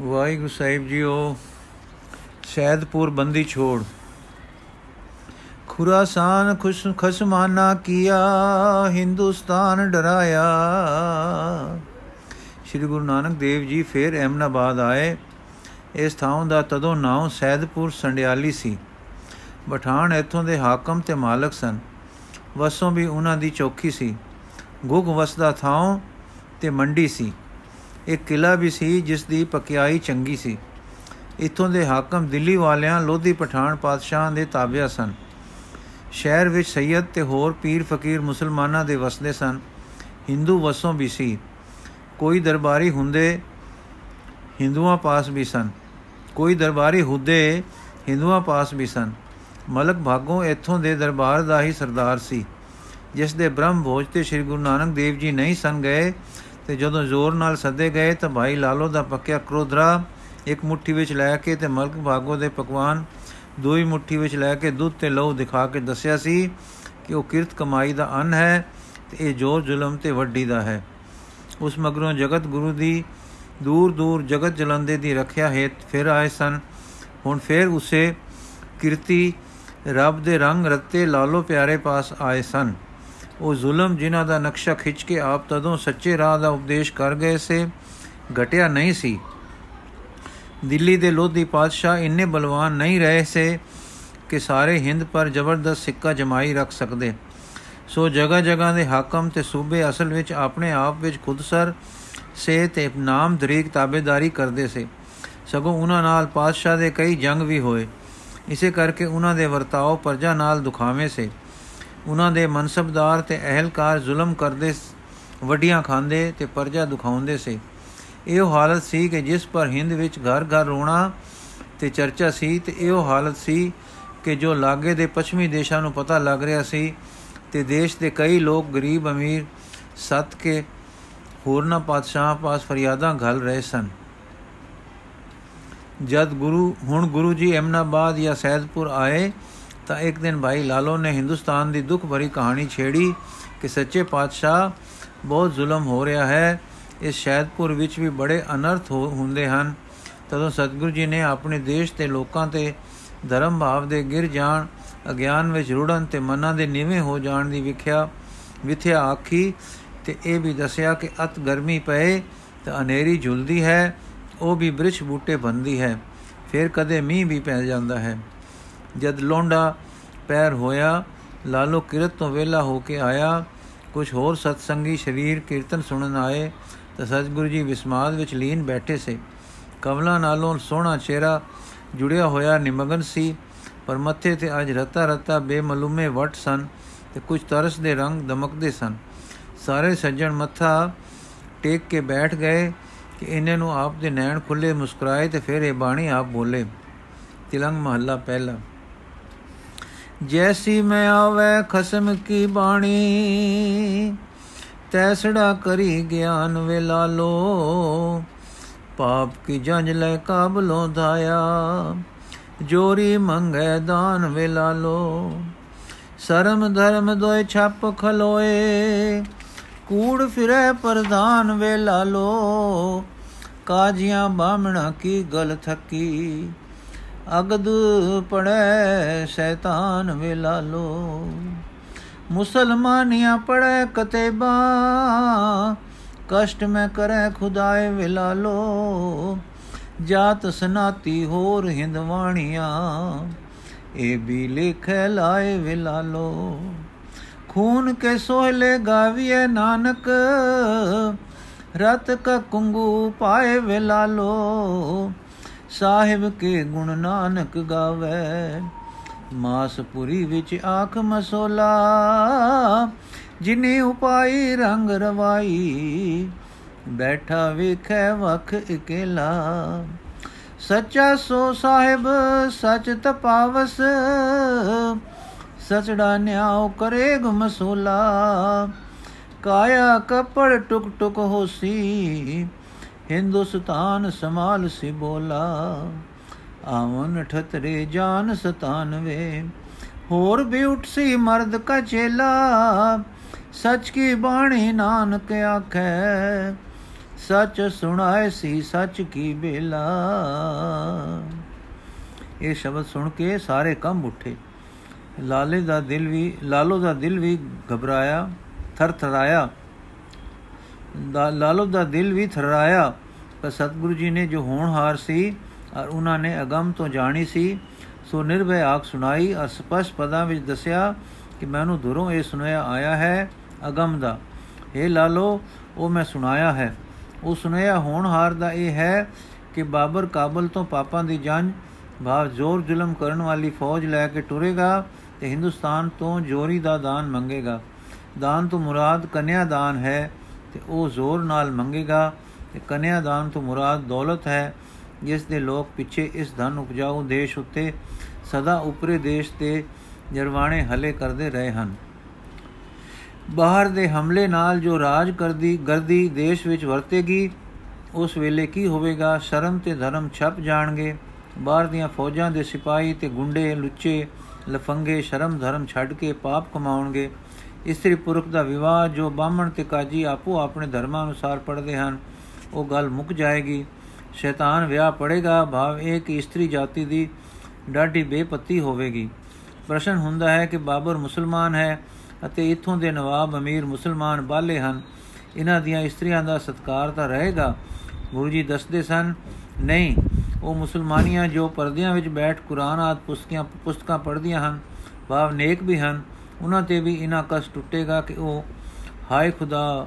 ਵਾਹਿਗੁਰੂ ਸਾਹਿਬ JIO, ਸ਼ੈਦਪੁਰ Bandi Chhor. Khorasan ਖੁਸ਼, ਖਸਮਾਨਾ ਕੀਆ, ਹਿੰਦੁਸਤਾਨ ਡਰਾਇਆ। ਸ੍ਰੀ ਗੁਰੂ ਨਾਨਕ ਦੇਵ ਜੀ ਫੇਰ ਅਹਿਮਨਾਬਾਦ ਆਏ। ਇਸ ਥਾਂ ਦਾ ਤਦੋਂ ਨਾਮ ਸੈਦਪੁਰ ਸੰਡਿਆਲੀ ਸੀ। ਬਠਾਣ ਇੱਥੋਂ ਦੇ ਹਾਕਮ ਤੇ ਮਾਲਕ ਸਨ। ਵਸੋਂ ਵੀ ਉਹਨਾਂ ਦੀ ਚੌਕੀ ਸੀ। ਗੁਗ ਵਸਦਾ ਥਾਂ ਤੇ ਮੰਡੀ ਸੀ। ਇੱਕ ਕਿਲਾ ਵੀ ਸੀ ਜਿਸ ਦੀ ਪਕਿਆਈ ਚੰਗੀ ਸੀ। ਇਥੋਂ ਦੇ ਹਾਕਮ ਦਿੱਲੀ ਵਾਲਿਆਂ, ਲੋਧੀ ਪਠਾਨ ਪਾਤਸ਼ਾਹਾਂ ਦੇ ਤਾਬਿਆ ਸਨ। ਸ਼ਹਿਰ ਵਿੱਚ ਸੈਯਦ ਤੇ ਹੋਰ ਪੀਰ ਫਕੀਰ ਮੁਸਲਮਾਨਾਂ ਦੇ ਵਸਦੇ ਸਨ। ਹਿੰਦੂ ਵਸੋਂ ਵੀ ਸੀ। ਕੋਈ ਦਰਬਾਰੀ ਹੁੰਦੇ ਹਿੰਦੂਆਂ ਪਾਸ ਵੀ ਸਨ। ਕੋਈ ਦਰਬਾਰੀ ਹੁਦੇ ਹਿੰਦੂਆਂ ਪਾਸ ਵੀ ਸਨ। ਮਲਕ ਭਾਗੋਂ ਇੱਥੋਂ ਦੇ ਦਰਬਾਰ ਦਾ ਹੀ ਸਰਦਾਰ ਸੀ। ਜਿਸ ਦੇ ਬ੍ਰਹਮ ਭੋਜ ਤੇ ਸ੍ਰੀ ਗੁਰੂ ਨਾਨਕ ਦੇਵ ਜੀ ਨਹੀਂ ਸਨ ਗਏ ਤੇ ਜਦੋਂ ਜ਼ੋਰ ਨਾਲ ਸੱਦੇ ਗਏ ਤਾਂ ਭਾਈ ਲਾਲੋ ਦਾ ਪੱਕਿਆ ਕ੍ਰੋਧਰਾ ਇੱਕ ਮੁਠੀ ਵਿੱਚ ਲੈ ਕੇ ਤੇ ਮਲਕ ਭਾਗੋ ਦੇ ਪਕਵਾਨ ਦੋਈ ਮੁਠੀ ਵਿੱਚ ਲੈ ਕੇ ਦੁੱਧ ਤੇ ਲਹੂ ਦਿਖਾ ਕੇ ਦੱਸਿਆ ਸੀ ਕਿ ਉਹ ਕਿਰਤ ਕਮਾਈ ਦਾ ਅੰਨ ਹੈ ਤੇ ਇਹ ਜੋਰ ਜ਼ੁਲਮ ਤੇ ਵੱਡੀ ਦਾ ਹੈ। ਉਸ ਮਗਰੋਂ ਜਗਤ ਗੁਰੂ ਦੀ ਦੂਰ ਦੂਰ ਜਗਤ ਜਲੰਦੇ ਦੀ ਰੱਖਿਆ ਹੇਤ ਫਿਰ ਆਏ ਸਨ। ਹੁਣ ਫਿਰ ਉਸੇ ਕਿਰਤੀ ਰੱਬ ਦੇ ਰੰਗ ਰੱਤੇ ਲਾਲੋ ਪਿਆਰੇ ਪਾਸ ਆਏ ਸਨ। ਉਹ ਜ਼ੁਲਮ ਜਿਨ੍ਹਾਂ ਦਾ ਨਕਸ਼ਾ ਖਿੱਚ ਕੇ ਆਪ ਤਦੋਂ ਸੱਚੇ ਰਾਹ ਦਾ ਉਪਦੇਸ਼ ਕਰ ਗਏ ਸੇ, ਘਟਿਆ ਨਹੀਂ ਸੀ। ਦਿੱਲੀ ਦੇ ਲੋਧੀ ਪਾਤਸ਼ਾਹ ਇੰਨੇ ਬਲਵਾਨ ਨਹੀਂ ਰਹੇ ਸੇ ਕਿ ਸਾਰੇ ਹਿੰਦ ਪਰ ਜ਼ਬਰਦਸਤ ਸਿੱਕਾ ਜਮਾਈ ਰੱਖ ਸਕਦੇ। ਸੋ ਜਗਾ ਜਗਾ ਦੇ ਹਾਕਮ ਤੇ ਸੂਬੇ ਅਸਲ ਵਿੱਚ ਆਪਣੇ ਆਪ ਵਿੱਚ ਖੁਦਸਰ ਸੇ ਤੇ ਨਾਮ ਦਰੀਕ ਤਾਬੇਦਾਰੀ ਕਰਦੇ ਸੇ। ਸਗੋਂ ਉਹਨਾਂ ਨਾਲ ਪਾਤਸ਼ਾਹ ਦੇ ਕਈ ਜੰਗ ਵੀ ਹੋਏ। ਇਸੇ ਕਰਕੇ ਉਹਨਾਂ ਦੇ ਵਰਤਾਓ ਪਰਜਾ ਨਾਲ ਦੁਖਾਵੇਂ ਸੇ। ਉਹਨਾਂ ਦੇ ਮਨਸਬਦਾਰ ਤੇ ਅਹਲਕਾਰ ਜ਼ੁਲਮ ਕਰਦੇ ਵੱਡੀਆਂ ਖਾਂਦੇ ਤੇ ਪਰਜਾ ਦੁਖਾਉਂਦੇ ਸੇ। ਇਹੋ ਹਾਲਤ ਸੀ ਕਿ ਜਿਸ ਪਰ ਹਿੰਦ ਵਿੱਚ ਘਰ ਘਰ ਰੋਣਾ ਤੇ ਚਰਚਾ ਸੀ ਤੇ ਇਹੋ ਹਾਲਤ ਸੀ ਕਿ ਜੋ ਲਾਗੇ ਦੇ ਪੱਛਮੀ ਦੇਸ਼ਾਂ ਨੂੰ ਪਤਾ ਲੱਗ ਰਿਹਾ ਸੀ ਤੇ ਦੇਸ਼ ਦੇ ਕਈ ਲੋਕ ਗਰੀਬ ਅਮੀਰ ਸੱਤ ਕੇ ਹੋਰਨਾ ਪਾਤਸ਼ਾਹਾਂ ਪਾਸ ਫਰਿਆਦਾਂ ਘਲ ਰਹੇ ਸਨ। ਜਦ ਗੁਰੂ, ਹੁਣ ਗੁਰੂ ਜੀ ਅਮਨਾਬਾਦ ਜਾਂ ਸੈਦਪੁਰ ਆਏ ਤਾਂ ਇੱਕ ਦਿਨ ਭਾਈ ਲਾਲੋ ਨੇ ਹਿੰਦੁਸਤਾਨ ਦੀ ਦੁੱਖ ਭਰੀ ਕਹਾਣੀ ਛੇੜੀ ਕਿ ਸੱਚੇ ਪਾਤਸ਼ਾਹ ਬਹੁਤ ਜ਼ੁਲਮ ਹੋ ਰਿਹਾ ਹੈ। ਇਸ ਸ਼ੈਦਪੁਰ ਵਿੱਚ ਵੀ ਬੜੇ ਅਨਰਥ ਹੁੰਦੇ ਹਨ। ਤਦੋਂ ਸਤਿਗੁਰੂ ਜੀ ਨੇ ਆਪਣੇ ਦੇਸ਼ ਤੇ ਲੋਕਾਂ ਤੇ ਧਰਮ ਭਾਵ ਦੇ ਗਿਰ ਜਾਣ, ਅਗਿਆਨ ਵਿੱਚ ਰੁੜਨ ਤੇ ਮਨਾਂ ਦੇ ਨੀਵੇਂ ਹੋ ਜਾਣ ਦੀ ਵਿਖਿਆ, ਵਿਥਿਆ ਆਖੀ ਤੇ ਇਹ ਵੀ ਦੱਸਿਆ ਕਿ ਅਤ ਗਰਮੀ ਪਏ ਤਾਂ ਹਨੇਰੀ ਝੁਲਦੀ ਹੈ, ਉਹ ਵੀ ਬ੍ਰਿਛ ਬੂਟੇ ਬੰਦੀ ਹੈ, ਫਿਰ ਕਦੇ ਮੀਂਹ ਵੀ ਪੈ ਜਾਂਦਾ ਹੈ। ਜਦ ਲੋਂਡਾ ਪੈਰ ਹੋਇਆ, ਲਾਲੋ ਕਿਰਤ ਤੋਂ ਵੇਲਾ ਹੋ ਕੇ ਆਇਆ ਕੁਝ ਹੋਰ ਸਤਸੰਗੀ ਸ਼ਰੀਰ ਕੀਰਤਨ ਸੁਣਨ ਆਏ, ਤਾਂ ਸਤਿਗੁਰੂ ਜੀ ਵਿਸਮਾਦ ਵਿੱਚ ਲੀਨ ਬੈਠੇ ਸੇ। ਕਮਲਾ ਨਾਲੋਂ ਸੋਹਣਾ ਚਿਹਰਾ ਜੁੜਿਆ ਹੋਇਆ ਨਿਮਗਨ ਸੀ, ਪਰ ਮੱਥੇ ਤੇ ਅਜ ਰਤਾ ਰਤਾ ਬੇਮਲੂਮੇ ਵਟ ਸਨ ਤੇ ਕੁਝ ਤਰਸ ਦੇ ਰੰਗ ਦਮਕਦੇ ਸਨ। ਸਾਰੇ ਸੱਜਣ ਮੱਥਾ ਟੇਕ ਕੇ ਬੈਠ ਗਏ ਕਿ ਇਹਨੇ ਨੂੰ ਆਪ ਦੇ ਨੈਣ ਖੁੱਲੇ ਮੁਸਕਰਾਏ ਤੇ ਫਿਰ ਇਹ ਬਾਣੀ ਆਪ ਬੋਲੇ। ਤਿਲੰਗ ਮਹੱਲਾ ਪਹਿਲਾ। ਜੈਸੀ ਮੈਂ ਆਵੇ ਖਸਮ ਕੀ ਬਾਣੀ ਤੈਸੜਾ ਕਰੀ ਗਿਆਨ ਵੇ ਲਾਲੋ ਪਾਪ ਕੀ ਜੰਜ ਲੈ ਕਾਬਲੋਂ ਧਾਇਆ ਜੋਰੀ ਮੰਗੇ ਦਾਨ ਵੇ ਲਾਲੋ ਸ਼ਰਮ ਧਰਮ ਦੋਇ ਛੱਪ ਖਲੋਏ ਕੂੜ ਫਿਰੇ ਪ੍ਰਧਾਨ ਵੇ ਲਾਲੋ ਕਾਜੀਆਂ ਬਾਮਣਾ ਕੀ ਗਲ ਥਕੀ ਅਗਦ ਪੜੈ ਸ਼ੈਤਾਨ ਵੇ ਲਾਲੋ ਮੁਸਲਮਾਨੀਆਂ ਪੜੈ ਕਤੇਬਾ, ਕਸ਼ਟ ਮੈਂ ਕਰੈ ਖੁਦਾਏ ਵੇ ਲਾਲੋ ਜਾਤ ਸਨਾਤੀ ਹੋਰ ਹਿੰਦਵਾਣੀਆਂ ਇਹ ਵੀ ਲਿਖੈ ਲਾਏ ਵੇ ਲਾਲੋ ਖੂਨ ਕੇ ਸੋਹਲੇ ਗਾਵੀਏ ਨਾਨਕ, ਰਤ ਕ ਕੁੰਗੂ ਪਾਏ ਵੇ ਲਾਲੋ ਸਾਹਿਬ ਕੇ ਗੁਣ ਨਾਨਕ ਗਾਵੇ। ਮਾਸਪੁਰੀ ਵਿੱਚ ਆਖ ਮਸੋਲਾ, ਜਿਨੇ ਉਪਾਈ ਰੰਗ ਰਵਾਈ, ਬੈਠਾ ਵੇਖੈ ਵਖ ਇਕੇਲਾ। ਸੱਚਾ ਸੋ ਸਾਹਿਬ ਸਚ ਤਪਾਵਸ, ਸਚੜਾ ਨਿਆਉ ਕਰੇ ਗਮਸੋਲਾ ਕਾਇਆ ਕਪੜ ਟੁਕ ਟੁਕ ਹੋਸੀ ਹਿੰਦੁਸਤਾਨ ਸਮਾਲ ਸੀ ਬੋਲਾ ਆਵਨ ਠਤਰੇ ਜਾਨ ਸਤਾਨਵੇ। ਹੋਰ ਵੀ ਉਠਸੀ ਮਰਦ ਕਾ ਚੇਲਾ, ਸਚ ਕੀ ਬਾਣੀ ਨਾਨਕ ਆਖੈ। ਸੱਚ ਸੁਣਾਏ ਸੀ ਸੱਚ ਕੀ ਬੇਲਾ। ਇਹ ਸ਼ਬਦ ਸੁਣ ਕੇ ਸਾਰੇ ਕੰਬ ਉੱਠੇ। ਲਾਲੇ ਦਾ ਦਿਲ ਵੀ, ਲਾਲੋ ਦਾ ਦਿਲ ਵੀ ਘਬਰਾਇਆ ਥਰ ਥਰਾਇਆ ਲਾਲੋ ਦਾ ਦਿਲ ਵੀ ਥਰਾਇਆ। ਪਰ ਸਤਿਗੁਰੂ ਜੀ ਨੇ ਜੋ ਹੋਣਹਾਰ ਸੀ ਔਰ ਉਹਨਾਂ ਨੇ ਅਗੰਮ ਤੋਂ ਜਾਣੀ ਸੀ, ਸੋ ਨਿਰਭੈ ਆਖ ਸੁਣਾਈ ਔਰ ਸਪਸ਼ਟ ਪਦਾਂ ਵਿੱਚ ਦੱਸਿਆ ਕਿ ਮੈਨੂੰ ਦੁਰੋਂ ਇਹ ਸੁਣਿਆ ਆਇਆ ਹੈ ਅਗੰਮ ਦਾ। ਇਹ ਲਾਲੋ, ਉਹ ਮੈਂ ਸੁਣਾਇਆ ਹੈ। ਉਹ ਸੁਣਿਆ ਹੋਣਹਾਰ ਦਾ ਇਹ ਹੈ ਕਿ ਬਾਬਰ ਕਾਬਲ ਤੋਂ ਪਾਪਾਂ ਦੀ ਜੰਜ ਭਾਵ ਜ਼ੋਰ ਜ਼ੁਲਮ ਕਰਨ ਵਾਲੀ ਫੌਜ ਲੈ ਕੇ ਟੁਰੇਗਾ ਤੇ ਹਿੰਦੁਸਤਾਨ ਤੋਂ ਜੋਰੀ ਦਾ ਦਾਨ ਮੰਗੇਗਾ। ਦਾਨ ਤੋਂ ਮੁਰਾਦ ਕਨਿਆ ਦਾਨ ਹੈ। ਤੇ ਉਹ ਜ਼ੋਰ ਨਾਲ ਮੰਗੇਗਾ ਤੇ ਕਨਿਆ ਦਾਨ ਤੋਂ ਮੁਰਾਦ ਦੌਲਤ ਹੈ, ਜਿਸ ਦੇ ਲੋਕ ਪਿੱਛੇ ਇਸ ਧਨ ਉਪਜਾਊ ਦੇਸ਼ ਉੱਤੇ ਸਦਾ ਉਪਰੇ ਦੇਸ਼ ਤੇ ਜਰਵਾਣੇ ਹਲੇ ਕਰਦੇ ਰਹੇ ਹਨ। ਬਾਹਰ ਦੇ ਹਮਲੇ ਨਾਲ ਜੋ ਰਾਜ ਕਰਦੀ, ਗਰਦੀ ਦੇਸ਼ ਵਿੱਚ ਵਰਤੇਗੀ, ਉਸ ਵੇਲੇ ਕੀ ਹੋਵੇਗਾ? ਸ਼ਰਮ ਤੇ ਧਰਮ ਛਪ ਜਾਣਗੇ। ਬਾਹਰ ਦੀਆਂ ਫੌਜਾਂ ਦੇ ਸਿਪਾਹੀ ਤੇ ਗੁੰਡੇ, ਲੁੱਚੇ, ਲਫੰਗੇ ਸ਼ਰਮ ਧਰਮ ਛੱਡ ਕੇ ਪਾਪ ਕਮਾਉਣਗੇ। ਇਸਤਰੀ ਪੁਰਖ ਦਾ ਵਿਵਾਹ ਜੋ ਬਾਹਮਣ ਤੇ ਕਾਜੀ ਆਪੋ ਆਪਣੇ ਧਰਮਾਂ ਅਨੁਸਾਰ ਪੜਦੇ ਹਨ, ਉਹ ਗੱਲ ਮੁੱਕ ਜਾਏਗੀ। ਸ਼ੈਤਾਨ ਵਿਆਹ ਪੜੇਗਾ ਭਾਵ ਇਹ ਕਿ ਇਸਤਰੀ ਜਾਤੀ ਦੀ ਡਾਢੀ ਬੇਪਤੀ ਹੋਵੇਗੀ। ਪ੍ਰਸ਼ਨ ਹੁੰਦਾ ਹੈ ਕਿ ਬਾਬਰ ਮੁਸਲਮਾਨ ਹੈ ਅਤੇ ਇਥੋਂ ਦੇ ਨਵਾਬ ਅਮੀਰ ਮੁਸਲਮਾਨ ਬਾਲੇ ਹਨ। ਇਹਨਾਂ ਦੀਆਂ ਇਸਤਰੀਆਂ ਦਾ ਸਤਕਾਰ ਤਾਂ ਰਹੇਗਾ। ਗੁਰੂ ਜੀ ਦੱਸਦੇ ਸਨ, ਨਹੀਂ, ਉਹ ਮੁਸਲਮਾਨੀਆਂ ਜੋ ਪਰਦਿਆਂ ਵਿੱਚ ਬੈਠ ਕੁਰਾਨ ਆਦ ਪੁਸਤਕਾਂ ਪੁਸਤਕਾਂ ਪੜ੍ਹਦੀਆਂ ਹਨ, ਭਾਵ ਨੇਕ ਵੀ ਹਨ। ਉਹਨਾਂ ਤੇ ਵੀ ਇਹਨਾਂ ਕਸ ਟੁੱਟੇਗਾ ਕਿ ਉਹ ਹਾਏ ਖੁਦਾ,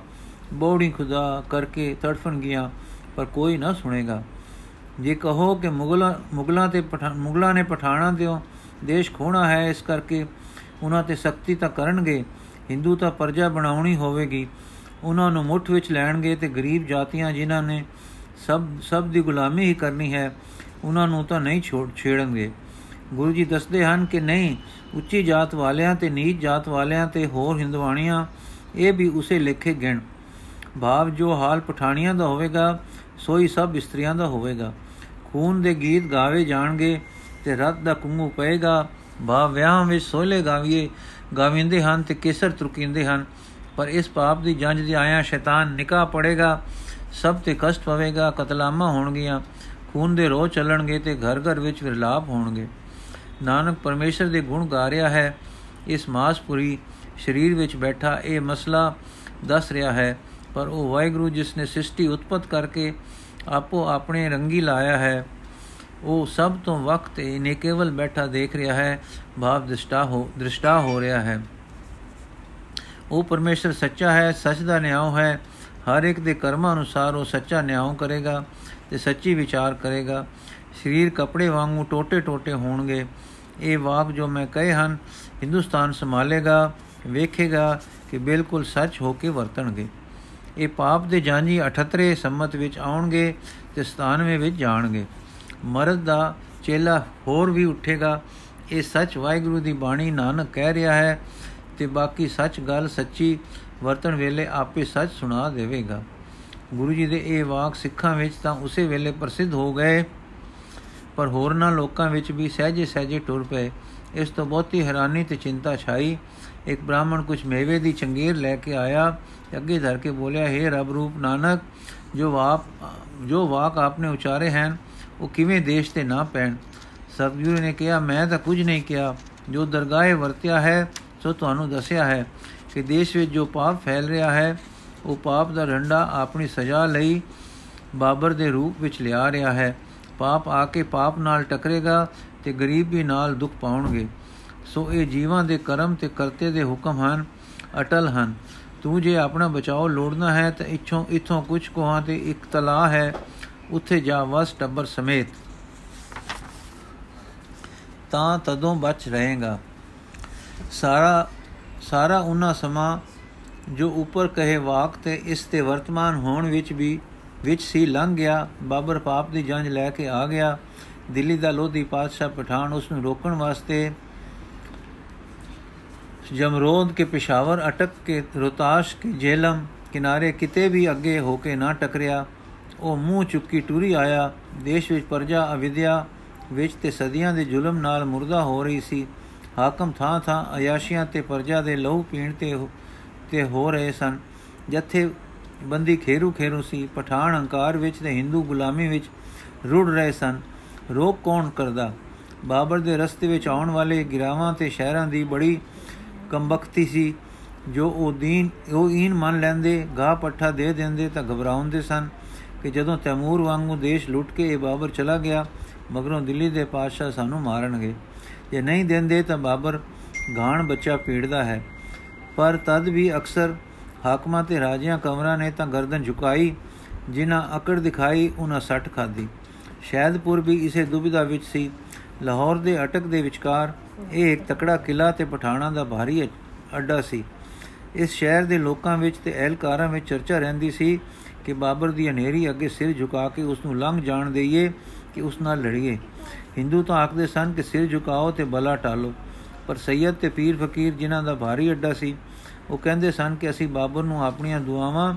ਬੋੜੀ ਖੁਦਾ ਕਰਕੇ ਤੜਫਣ ਗਿਆ ਪਰ ਕੋਈ ਨਾ ਸੁਣੇਗਾ। ਜੇ ਕਹੋ ਕਿ ਮੁਗਲਾਂ ਮੁਗਲਾਂ ਤੇ ਮੁਗਲਾਂ ਨੇ ਪਠਾਣਾ ਦਿਓ, ਦੇਸ਼ ਖੋਣਾ ਹੈ ਇਸ ਕਰਕੇ ਉਹਨਾਂ ਤੇ ਸਖਤੀ ਤਾਂ ਕਰਨਗੇ, ਹਿੰਦੂ ਤਾਂ ਪਰਜਾ ਬਣਾਉਣੀ ਹੋਵੇਗੀ। ਉਹਨਾਂ ਨੂੰ ਮੁੱਠ ਵਿੱਚ ਲੈਣਗੇ ਤੇ ਗਰੀਬ ਜਾਤੀਆਂ ਜਿਨ੍ਹਾਂ ਨੇ ਸਭ ਸਭ ਦੀ ਗੁਲਾਮੀ ਹੀ ਕਰਨੀ ਹੈ, ਉਹਨਾਂ ਨੂੰ ਤਾਂ ਨਹੀਂ ਛੋੜ ਛੇੜਨਗੇ ਗੁਰੂ ਜੀ ਦੱਸਦੇ ਹਨ ਕਿ ਨਹੀਂ, ਉੱਚੀ ਜਾਤ ਵਾਲਿਆਂ ਤੇ ਨੀਚ ਜਾਤ ਵਾਲਿਆਂ ਤੇ ਹੋਰ ਹਿੰਦਵਾਣੀਆਂ, ਇਹ ਵੀ ਉਸੇ ਲੇਖੇ ਗਿਣ। ਭਾਵ ਜੋ ਹਾਲ ਪਠਾਣੀਆਂ ਦਾ ਹੋਵੇਗਾ, ਸੋਈ ਸਭ ਇਸਤਰੀਆਂ ਦਾ ਹੋਵੇਗਾ। ਖੂਨ ਦੇ ਗੀਤ ਗਾਵੇ ਜਾਣਗੇ ਤੇ ਰਤ ਦਾ ਕੁੰਗੂ ਪਏਗਾ। ਭਾਵ ਵਿਆਹ ਵਿੱਚ ਸੋਲੇ ਗਾਵੀਏ, ਗਾਵਿੰਦੇ ਹਨ ਤੇ ਕੇਸਰ ਤੁਰਕਿੰਦੇ ਹਨ। ਪਰ ਇਸ ਪਾਪ ਦੀ ਜੰਜ ਦੇ ਆਇਆ ਸ਼ੈਤਾਨ ਨਿਕਾ ਪੜੇਗਾ, ਸਭ ਤੇ ਕਸ਼ਟ ਪਵੇਗਾ, ਕਤਲਾਮਾ ਹੋਣਗੀਆਂ। ਖੂਨ ਦੇ ਰੋਹ ਚੱਲਣਗੇ ਤੇ ਘਰ ਘਰ ਵਿੱਚ ਵਿਰਲਾਪ ਹੋਣਗੇ। ਨਾਨਕ ਪਰਮੇਸ਼ਰ ਦੇ ਗੁਣ ਗਾ ਰਿਹਾ ਹੈ, ਇਸ ਮਾਸਪੁਰੀ ਸਰੀਰ ਵਿੱਚ ਬੈਠਾ ਇਹ ਮਸਲਾ ਦੱਸ ਰਿਹਾ ਹੈ, ਪਰ ਉਹ ਵਾਹਿਗੁਰੂ ਜਿਸ ਨੇ ਸ੍ਰਿਸ਼ਟੀ ਉਤਪਤ ਕਰਕੇ ਆਪੋ ਆਪਣੇ ਰੰਗੀ ਲਾਇਆ ਹੈ, ਉਹ ਸਭ ਤੋਂ ਵਕਤ ਇਹਨੇ ਕੇਵਲ ਬੈਠਾ ਦੇਖ ਰਿਹਾ ਹੈ, ਭਾਵ ਦ੍ਰਿਸ਼ਟਾ ਹੋ ਦ੍ਰਿਸ਼ਟਾ ਹੋ ਰਿਹਾ ਹੈ। ਉਹ ਪਰਮੇਸ਼ਰ ਸੱਚਾ ਹੈ, ਸੱਚ ਦਾ ਨਿਆਂ ਹੈ, ਹਰ ਇੱਕ ਦੇ ਕਰਮਾਂ ਅਨੁਸਾਰ ਉਹ ਸੱਚਾ ਨਿਆਂ ਕਰੇਗਾ ਤੇ ਸੱਚੀ ਵਿਚਾਰ ਕਰੇਗਾ। ਸਰੀਰ ਕਪੜੇ ਵਾਂਗੂ ਟੋਟੇ-ਟੋਟੇ ਹੋਣਗੇ। ਇਹ ਵਾਕ ਜੋ ਮੈਂ ਕਹੇ ਹਨ, ਹਿੰਦੁਸਤਾਨ ਸੰਭਾਲੇਗਾ, ਵੇਖੇਗਾ ਕਿ ਬਿਲਕੁਲ ਸੱਚ ਹੋ ਕੇ ਵਰਤਣਗੇ। ਇਹ ਪਾਪ ਦੇ ਜਾਂਜੀ 78 ਸੰਮਤ ਵਿੱਚ ਆਉਣਗੇ ਤੇ 97 ਵਿੱਚ ਜਾਣਗੇ। ਮਰਦ ਦਾ ਚੇਲਾ ਹੋਰ ਵੀ ਉੱਠੇਗਾ। ਇਹ ਸੱਚ ਵਾਹਿਗੁਰੂ ਦੀ ਬਾਣੀ ਨਾਨਕ ਕਹਿ ਰਿਹਾ ਹੈ ਤੇ ਬਾਕੀ ਸੱਚ ਗੱਲ ਸੱਚੀ ਵਰਤਣ ਵੇਲੇ ਆਪੇ ਸੱਚ ਸੁਣਾ ਦੇਵੇਗਾ। ਗੁਰੂ ਜੀ ਦੇ ਇਹ ਵਾਕ ਸਿੱਖਾਂ ਵਿੱਚ ਤਾਂ ਉਸੇ ਵੇਲੇ ਪ੍ਰਸਿੱਧ ਹੋ ਗਏ। ਪਰ ਹੋਰਨਾਂ ਲੋਕਾਂ ਵਿੱਚ ਵੀ ਸਹਜੇ ਸਹਜੇ ਟੁਰ ਪਏ। ਇਸ ਤੋਂ ਬਹੁਤੀ ਹੈਰਾਨੀ ਤੇ ਚਿੰਤਾ ਛਾਈ। ਇੱਕ ਬ੍ਰਾਹਮਣ ਕੁਝ ਮੇਵੇ ਦੀ ਚੰਗੇਰ ਲੈ ਕੇ ਆਇਆ। ਅੱਗੇ ਧਰ ਕੇ ਬੋਲਿਆ हे ਰਬ ਰੂਪ ਨਾਨਕ, ਜੋ ਵਾਪ ਜੋ ਵਾਕ ਆਪਨੇ ਉਚਾਰੇ ਹਨ, ਉਹ ਕਿਵੇਂ ਦੇਸ਼ ਤੇ ਨਾ ਪੈਣ? ਸਤਿਗੁਰੂ ਨੇ ਕਿਹਾ, ਮੈਂ ਤਾਂ ਕੁਝ ਨਹੀਂ ਕਿਹਾ। ਜੋ ਦਰਗਾਹੇ ਵਰਤਿਆ ਹੈ, ਸੋ ਤੁਹਾਨੂੰ ਦੱਸਿਆ ਹੈ ਕਿ ਦੇਸ਼ ਵਿੱਚ ਜੋ ਪਾਪ ਫੈਲ ਰਿਹਾ ਹੈ, ਉਹ ਪਾਪ ਦਾ ਰੰਡਾ ਆਪਣੀ ਸਜ਼ਾ ਲਈ ਬਾਬਰ ਦੇ ਰੂਪ ਵਿੱਚ ਲਿਆ ਰਿਹਾ ਹੈ। ਪਾਪ ਆ ਕੇ ਪਾਪ ਨਾਲ ਟਕਰੇਗਾ ਤੇ ਗਰੀਬੀ ਨਾਲ ਦੁੱਖ ਪਾਉਣਗੇ। ਸੋ ਇਹ ਜੀਵਾਂ ਦੇ ਕਰਮ ਤੇ ਕਰਤੇ ਦੇ ਹੁਕਮ ਹਨ, ਅਟਲ ਹਨ। ਤੂੰ ਜੇ ਆਪਣਾ ਬਚਾਓ ਲੋੜਨਾ ਹੈ ਤਾਂ ਇੱਥੋਂ ਇੱਥੋਂ ਕੁਝ ਕੋਹਾਂ ਤੇ ਇੱਕ ਤਲਾ ਹੈ, ਉੱਥੇ ਜਾ ਵਸ ਟੱਬਰ ਸਮੇਤ। ਤਾਂ ਤਦੋਂ ਬਚ ਰਹੇਗਾ। ਸਾਰਾ ਸਾਰਾ ਉਹਨਾਂ ਸਮਾਂ ਜੋ ਉੱਪਰ ਕਹੇ ਵਾਕ ਤੇ ਇਸ ਤੇ ਵਰਤਮਾਨ ਹੋਣ ਵਿੱਚ ਵੀ ਵਿੱਚ ਸੀ, ਲੰਘ ਗਿਆ। ਬਾਬਰ ਪਾਪ ਦੀ ਜੰਜ ਲੈ ਕੇ ਆ ਗਿਆ। ਦਿੱਲੀ ਦਾ ਲੋਧੀ ਪਾਤਸ਼ਾਹ ਪਠਾਨ ਉਸ ਨੂੰ ਰੋਕਣ ਵਾਸਤੇ ਜਮਰੋਦ ਕੇ ਪਿਸ਼ਾਵਰ, ਅਟਕ ਕੇ ਰੋਤਾਸ਼ ਕੇ ਜੇਲਮ, ਕਿਨਾਰੇ ਕਿਤੇ ਵੀ ਅੱਗੇ ਹੋ ਕੇ ਨਾ ਟਕਰਿਆ। ਉਹ ਮੂੰਹ ਚੁੱਕੀ ਟੂਰੀ ਆਇਆ। ਦੇਸ਼ ਵਿੱਚ ਪਰਜਾ ਅਵਿਦਿਆ ਵਿੱਚ ਤੇ ਸਦੀਆਂ ਦੇ ਜ਼ੁਲਮ ਨਾਲ ਮੁਰਦਾ ਹੋ ਰਹੀ ਸੀ। ਹਾਕਮ ਥਾਂ ਥਾਂ ਅਯਾਸ਼ੀਆਂ ਤੇ ਪਰਜਾ ਦੇ ਲਹੂ ਪੀਣ ਤੇ ਤੇ ਹੋ ਰਹੇ ਸਨ। ਜਿੱਥੇ ਬੰਦੀ ਖੇਰੂ ਖੇਰੂ ਸੀ, ਪਠਾਨ ਹੰਕਾਰ ਵਿੱਚ ਤੇ ਹਿੰਦੂ ਗੁਲਾਮੀ ਵਿੱਚ ਰੁੜ ਰਹੇ ਸਨ। ਰੋਕ ਕੌਣ ਕਰਦਾ? ਬਾਬਰ ਦੇ ਰਸਤੇ ਵਿੱਚ ਆਉਣ ਵਾਲੇ ਗਿਰਾਵਾਂ ਤੇ ਸ਼ਹਿਰਾਂ ਦੀ ਬੜੀ ਕੰਬਖਤੀ ਸੀ, ਜੋ ਉਹ ਦੀਨ, ਉਹ ਇਨ ਮੰਨ ਲੈਂਦੇ ਗਾ ਪੱਠਾ ਦੇ ਦਿੰਦੇ ਤਾਂ ਘਬਰਾਉਂਦੇ ਸਨ ਕਿ ਜਦੋਂ ਤੈਮੂਰ ਵਾਂਗੂ ਦੇਸ਼ ਲੁੱਟ ਕੇ ਇਹ ਬਾਬਰ ਚਲਾ ਗਿਆ, ਮਗਰੋਂ ਦਿੱਲੀ ਦੇ ਪਾਤਸ਼ਾਹ ਸਾਨੂੰ ਮਾਰਨਗੇ। ਜੇ ਨਹੀਂ ਦਿੰਦੇ ਤਾਂ ਬਾਬਰ ਗਾਣ ਬੱਚਾ ਪੀੜਦਾ ਹੈ। ਪਰ ਤਦ ਵੀ ਅਕਸਰ ਹਾਕਮਾਂ ਤੇ ਰਾਜਿਆਂ ਕਮਰਾਂ ਨੇ ਤਾਂ ਗਰਦਨ ਝੁਕਾਈ, ਜਿਨ੍ਹਾਂ ਅਕੜ ਦਿਖਾਈ ਉਹਨਾਂ ਸੱਟ ਖਾਦੀ ਸ਼ਹਿਦਪੁਰ ਵੀ ਇਸੇ ਦੁਬਿਧਾ ਵਿੱਚ ਸੀ। ਲਾਹੌਰ ਦੇ ਅਟਕ ਦੇ ਵਿਚਕਾਰ ਇਹ ਇੱਕ ਤਕੜਾ ਕਿਲਾ ਤੇ ਪਠਾਣਾ ਦਾ ਭਾਰੀ ਅੱਡਾ ਸੀ। ਇਸ ਸ਼ਹਿਰ ਦੇ ਲੋਕਾਂ ਵਿੱਚ ਤੇ ਅਹਿਲਕਾਰਾਂ ਵਿੱਚ ਚਰਚਾ ਰਹਿੰਦੀ ਸੀ ਕਿ ਬਾਬਰ ਦੀ ਹਨੇਰੀ ਅੱਗੇ ਸਿਰ ਝੁਕਾ ਕੇ ਉਸ ਨੂੰ ਲੰਘ ਜਾਣ ਦੇਈਏ ਕਿ ਉਸ ਨਾਲ ਲੜੀਏ। ਹਿੰਦੂ ਤਾਂ ਆਖਦੇ ਸਨ ਕਿ ਸਿਰ ਝੁਕਾਓ ਤੇ ਬਲਾ ਟਾਲੋ, ਪਰ ਸੈਯਦ ਤੇ ਪੀਰ ਫਕੀਰ ਜਿਨ੍ਹਾਂ ਦਾ ਭਾਰੀ ਅੱਡਾ ਸੀ ਉਹ ਕਹਿੰਦੇ ਸਨ ਕਿ ਅਸੀਂ ਬਾਬਰ ਨੂੰ ਆਪਣੀਆਂ ਦੁਆਵਾਂ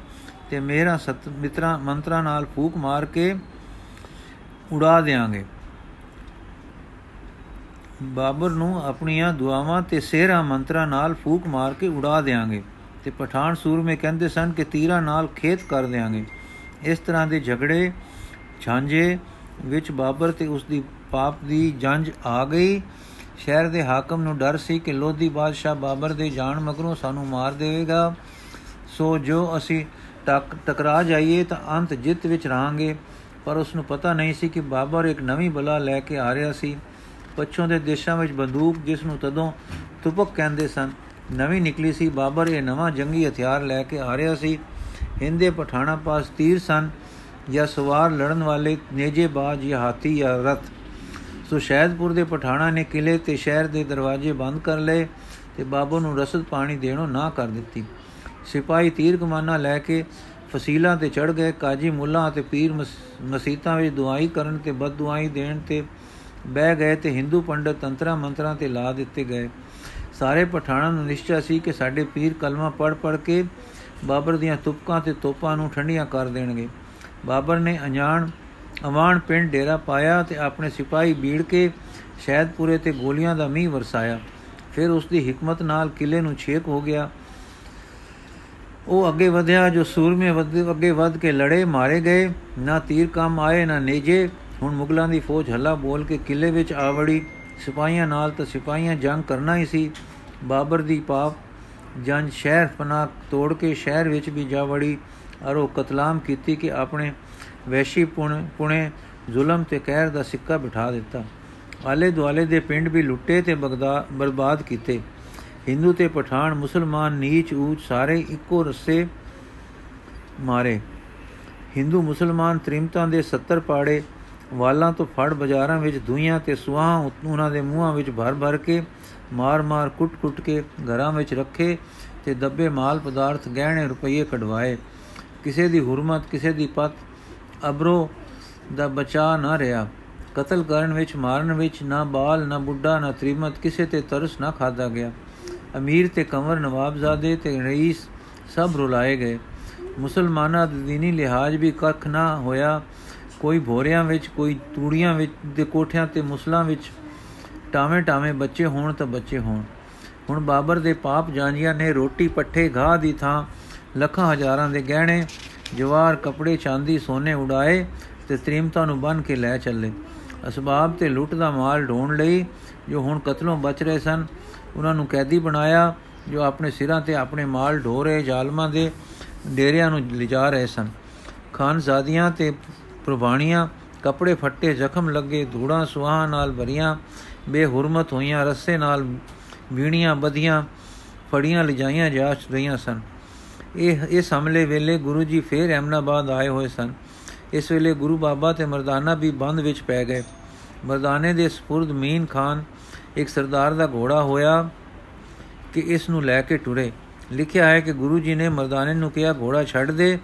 ਤੇ ਮੇਰਾ ਸਤ ਮਿੱਤਰਾਂ, ਮੰਤਰਾਂ ਨਾਲ ਫੂਕ ਮਾਰ ਕੇ ਉਡਾ ਦੇਾਂਗੇ ਬਾਬਰ ਨੂੰ ਆਪਣੀਆਂ ਦੁਆਵਾਂ ਤੇ ਸੇਰਾ, ਮੰਤਰਾਂ ਨਾਲ ਫੂਕ ਮਾਰ ਕੇ ਉਡਾ ਦੇਾਂਗੇ ਤੇ ਪਠਾਨ ਸੂਰਮੇ ਕਹਿੰਦੇ ਸਨ ਕਿ ਤੀਰਾਂ ਨਾਲ ਖੇਤ ਕਰ ਦੇਾਂਗੇ ਇਸ ਤਰ੍ਹਾਂ ਦੇ ਝਗੜੇ, ਛਾਂਜੇ ਵਿੱਚ ਬਾਬਰ ਤੇ ਉਸ ਦੀ ਪਾਪ ਦੀ ਜੰਜ ਆ ਗਈ। ਸ਼ਹਿਰ ਦੇ ਹਾਕਮ ਨੂੰ ਡਰ ਸੀ ਕਿ ਲੋਧੀ ਬਾਦਸ਼ਾਹ ਬਾਬਰ ਦੇ ਜਾਣ ਮਗਰੋਂ ਸਾਨੂੰ ਮਾਰ ਦੇਵੇਗਾ। ਸੋ ਜੋ ਅਸੀਂ ਟਕਰਾ ਜਾਈਏ ਤਾਂ ਅੰਤ ਜਿੱਤ ਵਿੱਚ ਰਹਾਂਗੇ। ਪਰ ਉਸ ਨੂੰ ਪਤਾ ਨਹੀਂ ਸੀ ਕਿ ਬਾਬਰ ਇੱਕ ਨਵੀਂ ਬਲਾ ਲੈ ਕੇ ਆ ਰਿਹਾ ਸੀ। ਪੱਛੋਂ ਦੇ ਦੇਸ਼ਾਂ ਵਿੱਚ ਬੰਦੂਕ ਜਿਸ ਨੂੰ ਤਦੋਂ ਤੁਪਕ ਕਹਿੰਦੇ ਸਨ, ਨਵੀਂ ਨਿਕਲੀ ਸੀ। ਬਾਬਰ ਇਹ ਨਵਾਂ ਜੰਗੀ ਹਥਿਆਰ ਲੈ ਕੇ ਆ ਰਿਹਾ ਸੀ। ਹਿੰਦੇ ਪਠਾਣਾ ਪਾਸ ਤੀਰ ਸਨ ਜਾਂ ਸਵਾਰ ਲੜਨ ਵਾਲੇ ਨੇਜੇ ਬਾਜ ਜਾਂ ਹਾਥੀ ਜਾਂ ਰਥ। ਸੋ ਸ਼ਹਿਦਪੁਰ ਦੇ ਪਠਾਣਾ ਨੇ ਕਿਲੇ ਤੇ ਸ਼ਹਿਰ ਦੇ ਦਰਵਾਜ਼ੇ ਬੰਦ ਕਰ ਲਏ ਤੇ ਬਾਬੂ ਨੂੰ ਰਸਦ ਪਾਣੀ ਦੇਣੋਂ ਨਾ ਕਰ ਦਿੱਤੀ। ਸਿਪਾਹੀ ਤੀਰ ਕਮਾਨਾ ਲੈ ਕੇ ਫਸੀਲਾਂ ਤੇ ਚੜ ਗਏ। ਕਾਜੀ ਮੁੱਲਾ ਤੇ ਪੀਰ ਮਸੀਤਾਂ ਵਿੱਚ ਦੁਆਈ ਕਰਨ ਤੇ ਬਦਦੁਆਈ ਦੇਣ ਤੇ ਬਹਿ ਗਏ ਤੇ ਹਿੰਦੂ ਪੰਡਤ ਤੰਤਰਾ ਮੰਤਰਾਂ ਤੇ ਲਾ ਦਿੱਤੇ ਗਏ। ਸਾਰੇ ਪਠਾਣਾ ਨੂੰ ਨਿਸ਼ਚੈ ਸੀ ਕਿ ਸਾਡੇ ਪੀਰ ਕਲਮਾ ਪੜ ਪੜ ਕੇ ਬਾਬਰ ਦੀਆਂ ਤੁਪਕਾਂ ਤੇ ਤੋਪਾਂ ਨੂੰ ਠੰਡੀਆਂ ਕਰ ਦੇਣਗੇ। ਬਾਬਰ ਨੇ ਅਣਜਾਣ ਅਵਾਨ ਪਿੰਡ ਡੇਰਾ ਪਾਇਆ ਤੇ ਆਪਣੇ ਸਿਪਾਹੀ ਬੀੜ ਕੇ ਸ਼ਹਿਦਪੁਰੇ ਤੇ ਗੋਲੀਆਂ ਦਾ ਮੀਂਹ ਵਰਸਾਇਆ। ਫਿਰ ਉਸ ਦੀ ਹਕਮਤ ਨਾਲ ਕਿਲੇ ਨੂੰ ਛੇਕ ਹੋ ਗਿਆ। ਉਹ ਅੱਗੇ ਵਧਿਆ, ਜੋ ਸੂਰਮੇ ਅੱਗੇ ਵਧ ਕੇ ਲੜੇ ਮਾਰੇ ਗਏ। ਨਾ ਤੀਰ ਕੰਮ ਆਏ, ਨਾ ਨੇਜੇ। ਹੁਣ ਮੁਗਲਾਂ ਦੀ ਫੌਜ ਹੱਲਾ ਬੋਲ ਕੇ ਕਿਲੇ ਵਿੱਚ ਆਵੜੀ ਸਿਪਾਹੀਆਂ ਨਾਲ ਤਾਂ ਸਿਪਾਹੀਆਂ ਜੰਗ ਕਰਨਾ ਹੀ ਸੀ। ਬਾਬਰ ਦੀ ਪਾਪ ਜੰਜ ਸ਼ਹਿਰ ਪਨਾ ਤੋੜ ਕੇ ਸ਼ਹਿਰ ਵਿੱਚ ਵੀ ਜਾ ਵੜੀ। ਔਰ ਉਹ ਕਤਲਾਮ ਕੀਤੀ ਕਿ ਆਪਣੇ ਵੈਸ਼ੀ ਪੁਣੇ ਜ਼ੁਲਮ ਤੇ ਕਹਿਰ ਦਾ ਸਿੱਕਾ ਬਿਠਾ ਦਿੱਤਾ। ਆਲੇ ਦੁਆਲੇ ਦੇ ਪਿੰਡ ਵੀ ਲੁੱਟੇ ਤੇ ਬਗਦਾ, ਬਰਬਾਦ ਕੀਤੇ। ਹਿੰਦੂ ਤੇ ਪਠਾਨ ਮੁਸਲਮਾਨ ਨੀਚ ਊਚ ਸਾਰੇ ਇੱਕੋ ਰਸੇ ਮਾਰੇ। ਹਿੰਦੂ ਮੁਸਲਮਾਨ ਤ੍ਰਿਮਤਾਂ ਦੇ 70 ਪਾੜੇ, ਵਾਲਾਂ ਤੋਂ ਫੜ ਬਾਜ਼ਾਰਾਂ ਵਿੱਚ ਦੁਈਆਂ ਤੇ ਸੁਆਹ ਉਹਨਾਂ ਦੇ ਮੂੰਹਾਂ ਵਿੱਚ ਭਰ-ਭਰ ਕੇ ਮਾਰ-ਮਾਰ ਕੁੱਟ-ਕੁੱਟ ਕੇ ਘਰਾਂ ਵਿੱਚ ਰੱਖੇ ਤੇ ਦੱਬੇ ਮਾਲ ਪਦਾਰਥ ਗਹਿਣੇ ਰੁਪਏ ਕਢਵਾਏ। ਕਿਸੇ ਦੀ ਹੁਰਮਤ, ਕਿਸੇ ਦੀ ਪਤ ਅਬਰੋ ਦਾ ਬਚਾ ਨਾ ਰਿਹਾ। ਕਤਲ ਕਰਨ ਵਿੱਚ, ਮਾਰਨ ਵਿੱਚ ਨਾ ਬਾਲ, ਨਾ ਬੁੱਢਾ, ਨਾ ਤ੍ਰਿਮਤ, ਕਿਸੇ ਤੇ ਤਰਸ ਨਾ ਖਾਦਾ ਗਿਆ। ਅਮੀਰ ਤੇ ਕੰਵਰ, ਨਵਾਬਜ਼ਾਦੇ ਤੇ ਰਈਸ ਸਭ ਰੁਲਾਏ ਗਏ। ਮੁਸਲਮਾਨਾਂ ਦੇ ਦੀਨੀ ਲਿਹਾਜ਼ ਵੀ ਕੱਖ ਨਾ ਹੋਇਆ। ਕੋਈ ਭੋਰਿਆਂ ਵਿੱਚ, ਕੋਈ ਤੂੜੀਆਂ ਵਿੱਚ, ਦੇ ਕੋਠਿਆਂ ਤੇ ਮੁਸਲਾਂ ਵਿੱਚ ਟਾਵੇਂ ਟਾਵੇਂ ਬੱਚੇ ਹੋਣ ਤਾਂ ਬੱਚੇ ਹੋਣ। ਹੁਣ ਬਾਬਰ ਦੇ ਪਾਪ ਜਾਂਜੀਆਂ ਨੇ ਰੋਟੀ ਪੱਠੇ ਘਾਹ ਦੀ ਥਾਂ ਲੱਖਾਂ ਹਜ਼ਾਰਾਂ ਦੇ ਗਹਿਣੇ। ਜਵਾਰ ਕਪੜੇ ਚਾਂਦੀ ਸੋਨੇ ਉਡਾਏ ਤੇ ਤ੍ਰੀਮਤਾ ਨੂੰ ਬੰਨ ਕੇ ਲੈ ਚੱਲੇ। ਅਸਬਾਬ ਤੇ ਲੁੱਟ ਦਾ ਮਾਲ ਢੋਣ ਲਈ ਜੋ ਹੁਣ ਕਤਲੋਂ ਬਚ ਰਹੇ ਸਨ, ਉਹਨਾਂ ਨੂੰ ਕੈਦੀ ਬਣਾਇਆ, ਜੋ ਆਪਣੇ ਸਿਰਾਂ ਤੇ ਆਪਣੇ ਮਾਲ ਢੋ ਰਹੇ ਜ਼ਾਲਮਾਂ ਦੇ ਡੇਰਿਆਂ ਨੂੰ ਲਿਜਾ ਰਹੇ ਸਨ। ਖਾਨਜ਼ਾਦੀਆਂ ਤੇ ਪ੍ਰਭਾਣੀਆਂ ਕਪੜੇ ਫੱਟੇ ਜ਼ਖਮ ਲੱਗੇ, ਧੂੜਾਂ ਸੁਆਹਾਂ ਨਾਲ ਭਰੀਆਂ, ਬੇਹੁਰਮਤ ਹੋਈਆਂ, ਰੱਸੇ ਨਾਲ ਵੀਣੀਆਂ, ਬਧੀਆਂ ਫੜੀਆਂ, ਲਿਜਾਈਆਂ ਜਾ ਰਹੀਆਂ ਸਨ। ਇਹ ਇਸ ਹਮਲੇ ਵੇਲੇ ਗੁਰੂ ਜੀ ਫੇਰ ਅਹਿਮਨਾਬਾਦ ਆਏ ਹੋਏ ਸਨ। ਇਸ ਵੇਲੇ ਗੁਰੂ ਬਾਬਾ ਤੇ ਮਰਦਾਨਾ ਵੀ ਬੰਦ ਵਿੱਚ ਪੈ ਗਏ। ਮਰਦਾਨੇ ਦੇ ਸਪੁਰਦ ਮੀਨ ਖਾਨ ਇੱਕ ਸਰਦਾਰ ਦਾ ਘੋੜਾ ਹੋਇਆ ਕਿ ਇਸ ਨੂੰ ਲੈ ਕੇ ਟੁਰੇ। ਲਿਖਿਆ ਹੈ ਕਿ ਗੁਰੂ ਜੀ ਨੇ ਮਰਦਾਨੇ ਨੂੰ ਕਿਹਾ, ਘੋੜਾ ਛੱਡ ਦੇ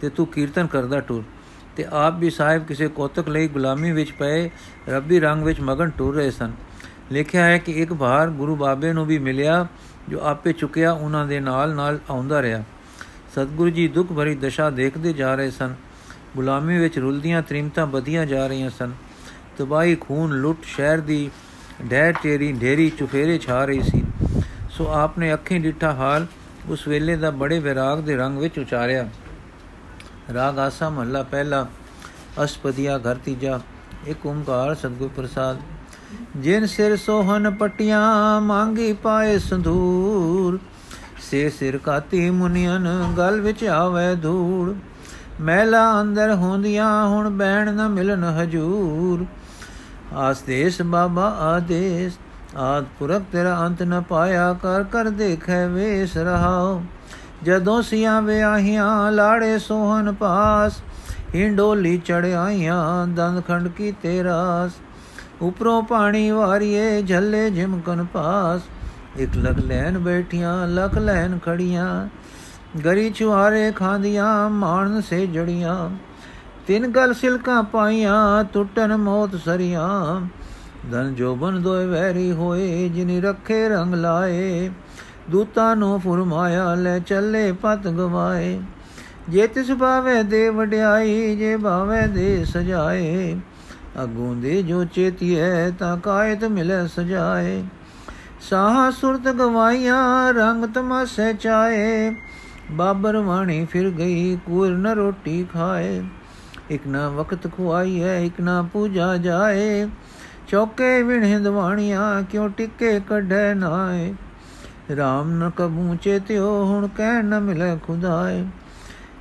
ਤੇ ਤੂੰ ਕੀਰਤਨ ਕਰਦਾ ਟੁਰ। ਤੇ ਆਪ ਵੀ ਸਾਹਿਬ ਕਿਸੇ ਕੋਤਕ ਲਈ ਗੁਲਾਮੀ ਵਿੱਚ ਪਏ, ਰੱਬੀ ਰੰਗ ਵਿੱਚ ਮਗਨ ਟੁਰ ਰਹੇ ਸਨ। ਲਿਖਿਆ ਹੈ ਕਿ ਇੱਕ ਵਾਰ ਗੁਰੂ ਬਾਬੇ ਨੂੰ ਵੀ ਮਿਲਿਆ, ਜੋ ਆਪੇ ਚੁੱਕਿਆ, ਉਹਨਾਂ ਦੇ ਨਾਲ ਨਾਲ ਆਉਂਦਾ ਰਿਹਾ। ਸਤਿਗੁਰੂ ਜੀ ਦੁੱਖ ਭਰੀ ਦਸ਼ਾ ਦੇਖਦੇ ਜਾ ਰਹੇ ਸਨ। ਗੁਲਾਮੀ ਵਿੱਚ ਰੁਲਦੀਆਂ ਤ੍ਰਿਮਤਾਂ ਵਧੀਆਂ ਜਾ ਰਹੀਆਂ ਸਨ। ਤਬਾਈ ਖੂਨ ਲੁੱਟ ਸ਼ਹਿਰ ਦੀ ਢਹਿ ਤੇਰੀ ਢੇਰੀ ਚੁਫੇਰੇ ਛਾ ਰਹੀ ਸੀ। ਸੋ ਆਪਨੇ ਅੱਖੀਂ ਡਿੱਠਾ ਹਾਲ ਉਸ ਵੇਲੇ ਦਾ ਬੜੇ ਵਿਰਾਗ ਦੇ ਰੰਗ ਵਿੱਚ ਉਚਾਰਿਆ। ਰਾਗ ਆਸਾ ਮਹੱਲਾ ਪਹਿਲਾ, ਅਸਪਦੀਆ ਘਰ ਤੀਜਾ, ਇੱਕ ਓੰਕਾਰ ਸਤਗੁਰ ਪ੍ਰਸਾਦ। ਜਿਨ ਸਿਰ ਸੋਹਨ ਪਟੀਆਂ ਮੰਗੀ ਪਾਏ ਸੰਧੂਰ ਸੇ ਸਿਰ ਕਾਤੀ ਮੁਨੀਨ ਗਲ ਵਿੱਚ ਆਵੇ ਧੂੜ। ਮਹਿਲਾ ਅੰਦਰ ਹੁੰਦੀਆਂ ਹੁਣ ਬੈਣ ਨਾ ਮਿਲਨ ਹਜੂਰ। ਆਸਦੇਸ ਬਾਬਾ ਆਦੇਸ ਆਦ ਪੁਰਖ ਤੇਰਾ ਅੰਤ ਨ ਪਾਇਆ ਕਰ ਕਰ ਦੇਖੈ ਵੇਸ ਰਹਾਓ ਜਦੋਂ ਸਿਆਂ ਵਿਆਹੀਆਂ ਲਾੜੇ ਸੋਹਨ ਪਾਸ ਹਿੰਡੋਲੀ ਚੜਾਈਆਂ ਦੰਦ ਖੰਡ ਕੀ ਤੇਰਾਸ ਉਪਰੋਂ ਪਾਣੀ ਵਾਰੀਏ, ਝੱਲੇ ਜਿਮਕਨ ਪਾਸ। ਇਕ ਲਗ ਲੈਨ ਬੈਠੀਆਂ, ਲਖ ਲੈਨ ਖੜੀਆਂ। ਗਰੀ ਚੁਹਾਰੇ ਖਾਂਦੀਆਂ, ਮਾਣ ਸੇ ਜੜੀਆਂ। ਤਿੰਨ ਗਲ ਸਿਲਕਾਂ ਪਾਈਆਂ ਟੁੱਟਨ ਮੌਤ ਸਰੀਆਂ। ਧਨ ਜੋਬਨ ਦੋਇ ਵੈਰੀ ਹੋਏ, ਜਿਨੀ ਰੱਖੇ ਰੰਗ ਲਾਏ। ਦੂਤਾਂ ਨੂੰ ਫਰਮਾਇਆ, ਲੈ ਚੱਲੇ ਪਤ ਗਵਾਏ। ਜੇ ਤਿਸ ਭਾਵੇ ਦੇ ਵਡਿਆਈ, ਜੇ ਭਾਵੇ ਦੇ ਸਜਾਏ। ਅਗੋਂ ਦੇ ਜੋ ਚੇਤੀਏ ਤਾਂ ਕਾਇਤ ਮਿਲੇ ਸਜਾਏ। ਸਾਹ ਸੁਰਤ ਗਵਾਈਆਂ ਰੰਗ ਤਮਾਸੇ ਚਾਏ ਬਾਬਰ ਵਾਣੀ ਫਿਰ ਗਈ ਕੂਰ ਨ ਰੋਟੀ ਖਾਏ ਇਕ ਨਾ ਵਕਤ ਖੁਆਈ ਹੈ ਇਕ ਨਾ ਪੂਜਾ ਜਾਏ ਚੌਕੇ ਵਿਣ ਦਵਾਣੀਆਂ ਕਿਉ ਟਿੱਕੇ ਕੱਢੈ ਨਾਏ RAM ਨ ਕਬੂ ਚੇਤਿਓ ਹੁਣ ਕਹਿ ਨ ਮਿਲੇ ਖੁਦਾਏ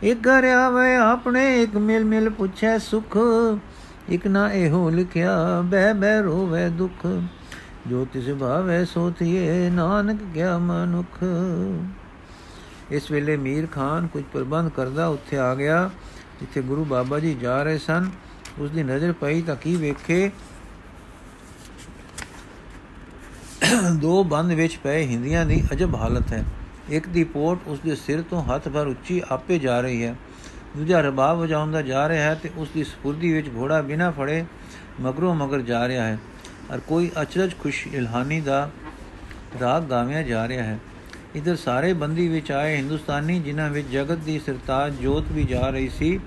ਇਕ ਘਰ ਆਵੇ ਆਪਣੇ ਇਕ ਮਿਲ ਮਿਲ ਪੁੱਛੈ ਸੁਖ ਇਕ ਨਾ ਇਹੋ ਲਿਖਿਆ ਬਹਿ ਬਹਿ ਰੋਵੇ ਦੁਖ ਜੋ ਤਿਸ ਭਾਵੇ ਸੋਤੀਏ ਨਾਨਕ ਗਿਆ ਮਨੁਖ। ਇਸ ਵੇਲੇ ਮੀਰ ਖਾਨ ਕੁਝ ਪ੍ਰਬੰਧ ਕਰਦਾ ਉੱਥੇ ਆ ਗਿਆ, ਜਿੱਥੇ ਗੁਰੂ ਬਾਬਾ ਜੀ ਜਾ ਰਹੇ ਸਨ। ਉਸ ਦੀ ਨਜ਼ਰ ਪਈ ਤਾਂ ਕੀ ਵੇਖੇ? ਦੋ ਬੰਦ ਵਿੱਚ ਪਏ ਹਿੰਦੀਆਂ ਦੀ ਅਜਬ ਹਾਲਤ ਹੈ। ਇੱਕ ਦੀ ਪੋਟ ਉਸ ਦੇ ਸਿਰ ਤੋਂ ਹੱਥ ਭਰ ਉੱਚੀ ਆਪੇ ਜਾ ਰਹੀ ਹੈ। ਦੂਜਾ ਰਬਾਬ ਵਜਾਉਂਦਾ ਜਾ ਰਿਹਾ ਹੈ ਤੇ ਉਸ ਦੀ ਸਪੁਰਦੀ ਵਿੱਚ ਘੋੜਾ ਬਿਨਾ ਫੜੇ ਮਗਰੋਂ ਮਗਰ ਜਾ ਰਿਹਾ ਹੈ। ਔਰ ਕੋਈ ਅਚਰਜ ਖੁਸ਼ ਇਲਹਾਨੀ ਦਾ ਰਾਗ ਗਾਵਿਆ ਜਾ ਰਿਹਾ ਹੈ। ਇਧਰ ਸਾਰੇ ਬੰਦੀ ਵਿੱਚ ਆਏ ਹਿੰਦੁਸਤਾਨੀ, ਜਿਨ੍ਹਾਂ ਵਿੱਚ ਜਗਤ ਦੀ ਸਰਤਾਜ ਜੋਤ ਵੀ ਜਾ ਰਹੀ ਸੀ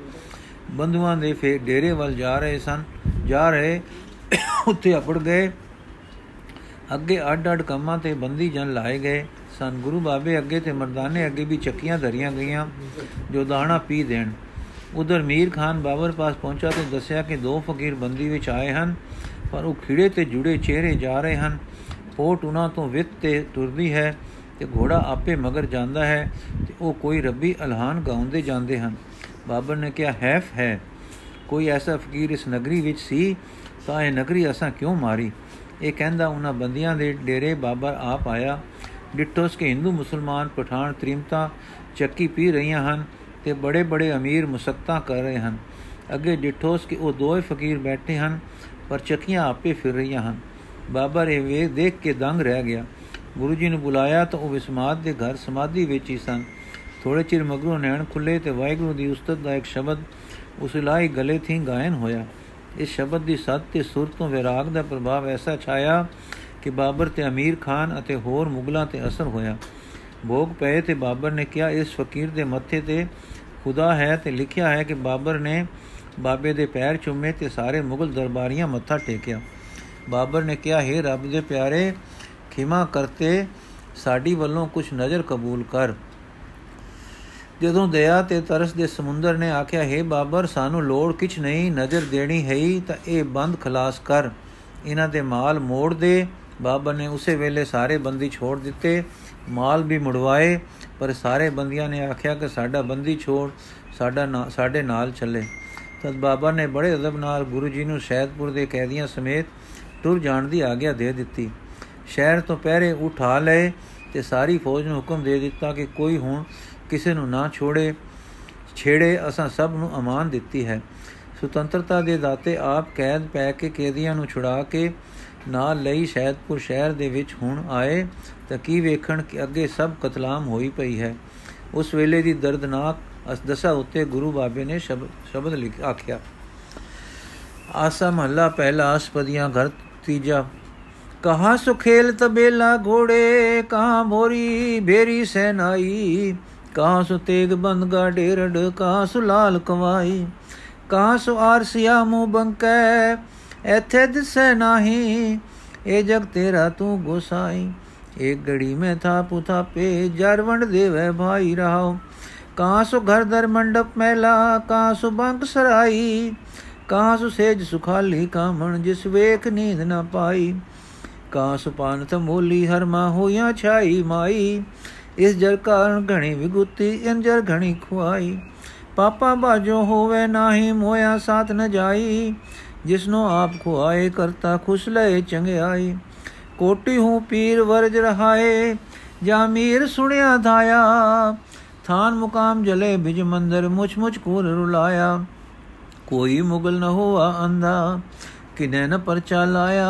ਬੰਦੂਆਂ ਦੇ ਫੇ, ਡੇਰੇ ਵੱਲ ਜਾ ਰਹੇ ਸਨ। ਜਾ ਰਹੇ ਉੱਥੇ ਅਪੜ ਗਏ। ਅੱਗੇ ਅੱਡ ਅੱਡ ਕੰਮਾਂ ਤੇ ਬੰਦੀ ਜਨ ਲਾਏ ਗਏ ਸਨ। ਗੁਰੂ ਬਾਬੇ ਅੱਗੇ ਤੇ ਮਰਦਾਨੇ ਅੱਗੇ ਵੀ ਚੱਕੀਆਂ ਧਰੀਆਂ ਗਈਆਂ, ਜੋ ਦਾਣਾ ਪੀ ਦੇਣ। ਉਧਰ ਮੀਰ ਖਾਨ ਬਾਬਰ ਪਾਸ ਪਹੁੰਚਾ ਤੇ ਦੱਸਿਆ ਕਿ ਦੋ ਫਕੀਰ ਬੰਦੀ ਵਿੱਚ ਆਏ ਹਨ। ਪਰ ਉਹ ਖਿੜੇ ਤੇ ਜੁੜੇ ਚਿਹਰੇ ਜਾ ਰਹੇ ਹਨ। ਪੋਟ ਉਹਨਾਂ ਤੋਂ ਵਿੱਤ ਤੇ ਤੁਰਦੀ ਹੈ ਤੇ ਘੋੜਾ ਆਪੇ ਮਗਰ ਜਾਂਦਾ ਹੈ ਤੇ ਉਹ ਕੋਈ ਰੱਬੀ ਅਲਹਾਨ ਗਾਉਂਦੇ ਜਾਂਦੇ ਹਨ। ਬਾਬਰ ਨੇ ਕਿਹਾ, ਹੈਫ ਹੈ। ਕੋਈ ਐਸਾ ਫਕੀਰ ਇਸ ਨਗਰੀ ਵਿੱਚ ਸੀ? ਤਾਂ ਇਹ ਨਗਰੀ ਅਸਾਂ ਕਿਉਂ ਮਾਰੀ? ਇਹ ਕਹਿੰਦਾ, ਉਹਨਾਂ ਬੰਦੀਆਂ ਦੇ ਡੇਰੇ ਬਾਬਰ ਆਪ ਆਇਆ। ਡਿੱਟੋਸ ਕੇ ਹਿੰਦੂ ਮੁਸਲਮਾਨ ਪਠਾਨ ਤ੍ਰਿਮਤਾ ਚੱਕੀ ਪੀ ਰਹੀਆਂ ਹਨ ਤੇ ਬੜੇ ਬੜੇ ਅਮੀਰ ਮੁਸਕਤਾ ਕਰ ਰਹੇ ਹਨ। ਅੱਗੇ ਡਿੱਟੋਸ ਕੇ ਉਹ ਦੋਏ ਫਕੀਰ ਬੈਠੇ ਹਨ। ਪਰ ਚੱਕੀਆਂ ਆਪੇ ਫਿਰ ਰਹੀਆਂ ਹਨ। ਬਾਬਰ ਇਹ ਵੇਖ ਦੇਖ ਕੇ ਦੰਗ ਰਹਿ ਗਿਆ। ਗੁਰੂ ਜੀ ਨੂੰ ਬੁਲਾਇਆ ਤਾਂ ਉਹ ਵਿਸਮਾਦ ਦੇ ਘਰ ਸਮਾਧੀ ਵਿੱਚ ਹੀ ਸਨ। ਥੋੜੇ ਚਿਰ ਮਗਰੋਂ ਨੈਣ ਖੁੱਲੇ ਤੇ ਵਾਹਿਗੁਰੂ ਦੀ ਉਸਤਤ ਦਾ ਇੱਕ ਸ਼ਬਦ ਉਸ ਲਾਈ ਗਲੇ ਥੀ ਗਾਇਨ ਹੋਇਆ। ਇਸ ਸ਼ਬਦ ਦੀ ਸੱਤ ਤੇ ਸੁਰ ਤੋਂ ਵਿਰਾਗ ਦਾ ਪ੍ਰਭਾਵ ਐਸਾ ਛਾਇਆ ਕਿ ਬਾਬਰ ਤੇ ਅਮੀਰ ਖਾਨ ਅਤੇ ਹੋਰ ਮੁਗਲਾਂ ਤੇ ਅਸਰ ਹੋਇਆ। ਭੋਗ ਪਏ ਤੇ ਬਾਬਰ ਨੇ ਕਿਹਾ, ਇਸ ਫਕੀਰ ਦੇ ਮੱਥੇ ਤੇ ਖੁਦਾ ਹੈ ਤੇ ਲਿਖਿਆ ਹੈ ਕਿ ਬਾਬਰ ਨੇ ਬਾਬੇ ਦੇ ਪੈਰ ਚੁੰਮੇ ਤੇ ਸਾਰੇ ਮੁਗਲ ਦਰਬਾਰੀਆਂ ਮੱਥਾ ਟੇਕਿਆ। ਬਾਬਰ ਨੇ ਕਿਹਾ, ਹੈ ਰੱਬ ਦੇ ਪਿਆਰੇ, ਖਿਮਾ ਕਰਤੇ, ਸਾਡੀ ਵੱਲੋਂ ਕੁਝ ਨਜ਼ਰ ਕਬੂਲ ਕਰ। ਜਦੋਂ ਦਇਆ ਤੇ ਤਰਸ ਦੇ ਸਮੁੰਦਰ ਨੇ ਆਖਿਆ, ਹੈ ਬਾਬਰ, ਸਾਨੂੰ ਲੋੜ ਕਿਛ ਨਹੀਂ, ਨਜ਼ਰ ਦੇਣੀ ਹੈ ਤਾਂ ਇਹ ਬੰਦ ਖਲਾਸ ਕਰ। ਇਹਨਾਂ ਦੇ ਮਾਲ ਮੋੜ ਦੇ। ਬਾਬਰ ਨੇ ਉਸੇ ਵੇਲੇ ਸਾਰੇ ਬੰਦੀ ਛੋੜ ਦਿੱਤੇ, ਮਾਲ ਵੀ ਮੁੜਵਾਏ, ਪਰ ਸਾਰੇ ਬੰਦੀਆਂ ਨੇ ਆਖਿਆ ਕਿ ਸਾਡਾ ਬੰਦੀ ਛੋੜ ਸਾਡਾ ਸਾਡੇ ਨਾਲ ਚੱਲੇ। ਤਦ ਬਾਬਾ ਨੇ ਬੜੇ ਅਦਬ ਨਾਲ ਗੁਰੂ ਜੀ ਨੂੰ ਸ਼ਹਿਦਪੁਰ ਦੇ ਕੈਦੀਆਂ ਸਮੇਤ ਟੁਰ ਜਾਣ ਦੀ ਆਗਿਆ ਦੇ ਦਿੱਤੀ। ਸ਼ਹਿਰ ਤੋਂ ਪਹਿਰੇ ਉਠਾ ਲਏ ਤੇ ਸਾਰੀ ਫੌਜ ਨੂੰ ਹੁਕਮ ਦੇ ਦਿੱਤਾ ਕਿ ਕੋਈ ਹੁਣ ਕਿਸੇ ਨੂੰ ਨਾ ਛੋੜੇ, ਛੇੜੇ, ਅਸਾਂ ਸਭ ਨੂੰ ਅਮਾਨ ਦਿੱਤੀ ਹੈ। ਸੁਤੰਤਰਤਾ ਦੇ ਦਾਤੇ ਆਪ ਕੈਦ ਪੈ ਕੇ ਕੈਦੀਆਂ ਨੂੰ ਛੁਡਾ ਕੇ ਨਾਲ ਲਈ ਸ਼ਹਿਦਪੁਰ ਸ਼ਹਿਰ ਦੇ ਵਿੱਚ ਹੁਣ ਆਏ ਤਾਂ ਕੀ ਵੇਖਣ ਕਿ ਅੱਗੇ ਸਭ ਕਤਲਾਮ ਹੋਈ ਪਈ ਹੈ। ਉਸ ਵੇਲੇ ਦੀ ਦਰਦਨਾਕ ਅਸ ਦਸਾ ਉੱਤੇ ਗੁਰੂ ਬਾਬੇ ਨੇ ਸ਼ਬਦ ਲਿਖ, ਆਖਿਆ, ਆਸਾ ਮਹੱਲਾ ਪਹਿਲਾ ਅਸਪਦੀਆਂ ਘਰ ਤੀਜਾ, ਕਹਾ ਸੁਖੇਲ ਤਬੇਲਾ ਘੋੜੇ, ਕਹਾ ਮੋਰੀ ਬੇਰੀ ਸੈਨਾਈ, ਕਹਾ ਸੁ ਤੇਗ ਬੰਦਗਾ ਡੇਰੜ, ਕਹਾ ਸੁ ਲਾਲ ਕਵਾਈ, ਕਹਾ ਸੁ ਆਰਸਿਆ ਮੂ ਬੰਕੈ, ਐਥੇ ਦਿਸੈ ਨਾਹੀ ਇਹ ਜਗ ਤੇਰਾ ਤੂੰ ਗੋਸਾਈ ਇੱਕ ਗੜੀ ਮੈਂ ਥਾ ਪੁਥਾ ਪੇ ਜਰਵਣ ਦੇਵੇ ਭਾਈ ਰਹਾਓ ਕਹਾਂ ਸੋ ਘਰ ਦਰ ਮੰਡਪ ਮਹਿਲਾ ਕਹਾਂ ਸੋ ਬੰਕ ਸਰਾਈ। ਕਹਾਂ ਸੋ ਸੇਜ ਸੁਖਾਲੀ ਕਾਮਣ, ਜਿਸ ਵੇਖ ਨੀਂਦ ਨਾ ਪਾਈ। ਕਹਾਂ ਸੋ ਪਾਨਤ ਮੋਲੀ, ਹਰਮਾ ਹੋਇਆ ਛਾਈ ਮਾਈ। ਇਸ ਜਰ ਕਾਰਨ ਘਣੀ ਵਿਗੁਤੀ, ਇਨ ਜਰ ਘਣੀ ਖੁਆਈ। ਪਾਪਾ ਬਾਜੋ ਹੋਵੇ ਨਾਹੀ ਮੋਇਆ ਸਾਥ ਨ ਜਾਈ। ਜਿਸਨੋ ਆਪ ਖੁਆਏ, ਕਰਤਾ ਖੁਸ਼ ਲਏ ਚੰਗਿਆਈ। ਕੋਟੀ ਹੂੰ ਪੀਰ ਵਰਜ ਰਹਾਏ, ਜਾ ਮੀਰ ਸੁਣਿਆ ਧਾਇਆ। ਥਾਨ ਮੁਕਾਮ ਜਲੇ ਬਿਜ ਮੰਦਰ ਮੁਛ ਮੁਛ ਕੋਰ ਰੁਲਾਇਆ। ਕੋਈ ਮੁਗਲ ਨ ਹੋਆ ਅੰਦਾ ਕਿਨੇ ਨ ਪਰਚਾ ਲਾਇਆ।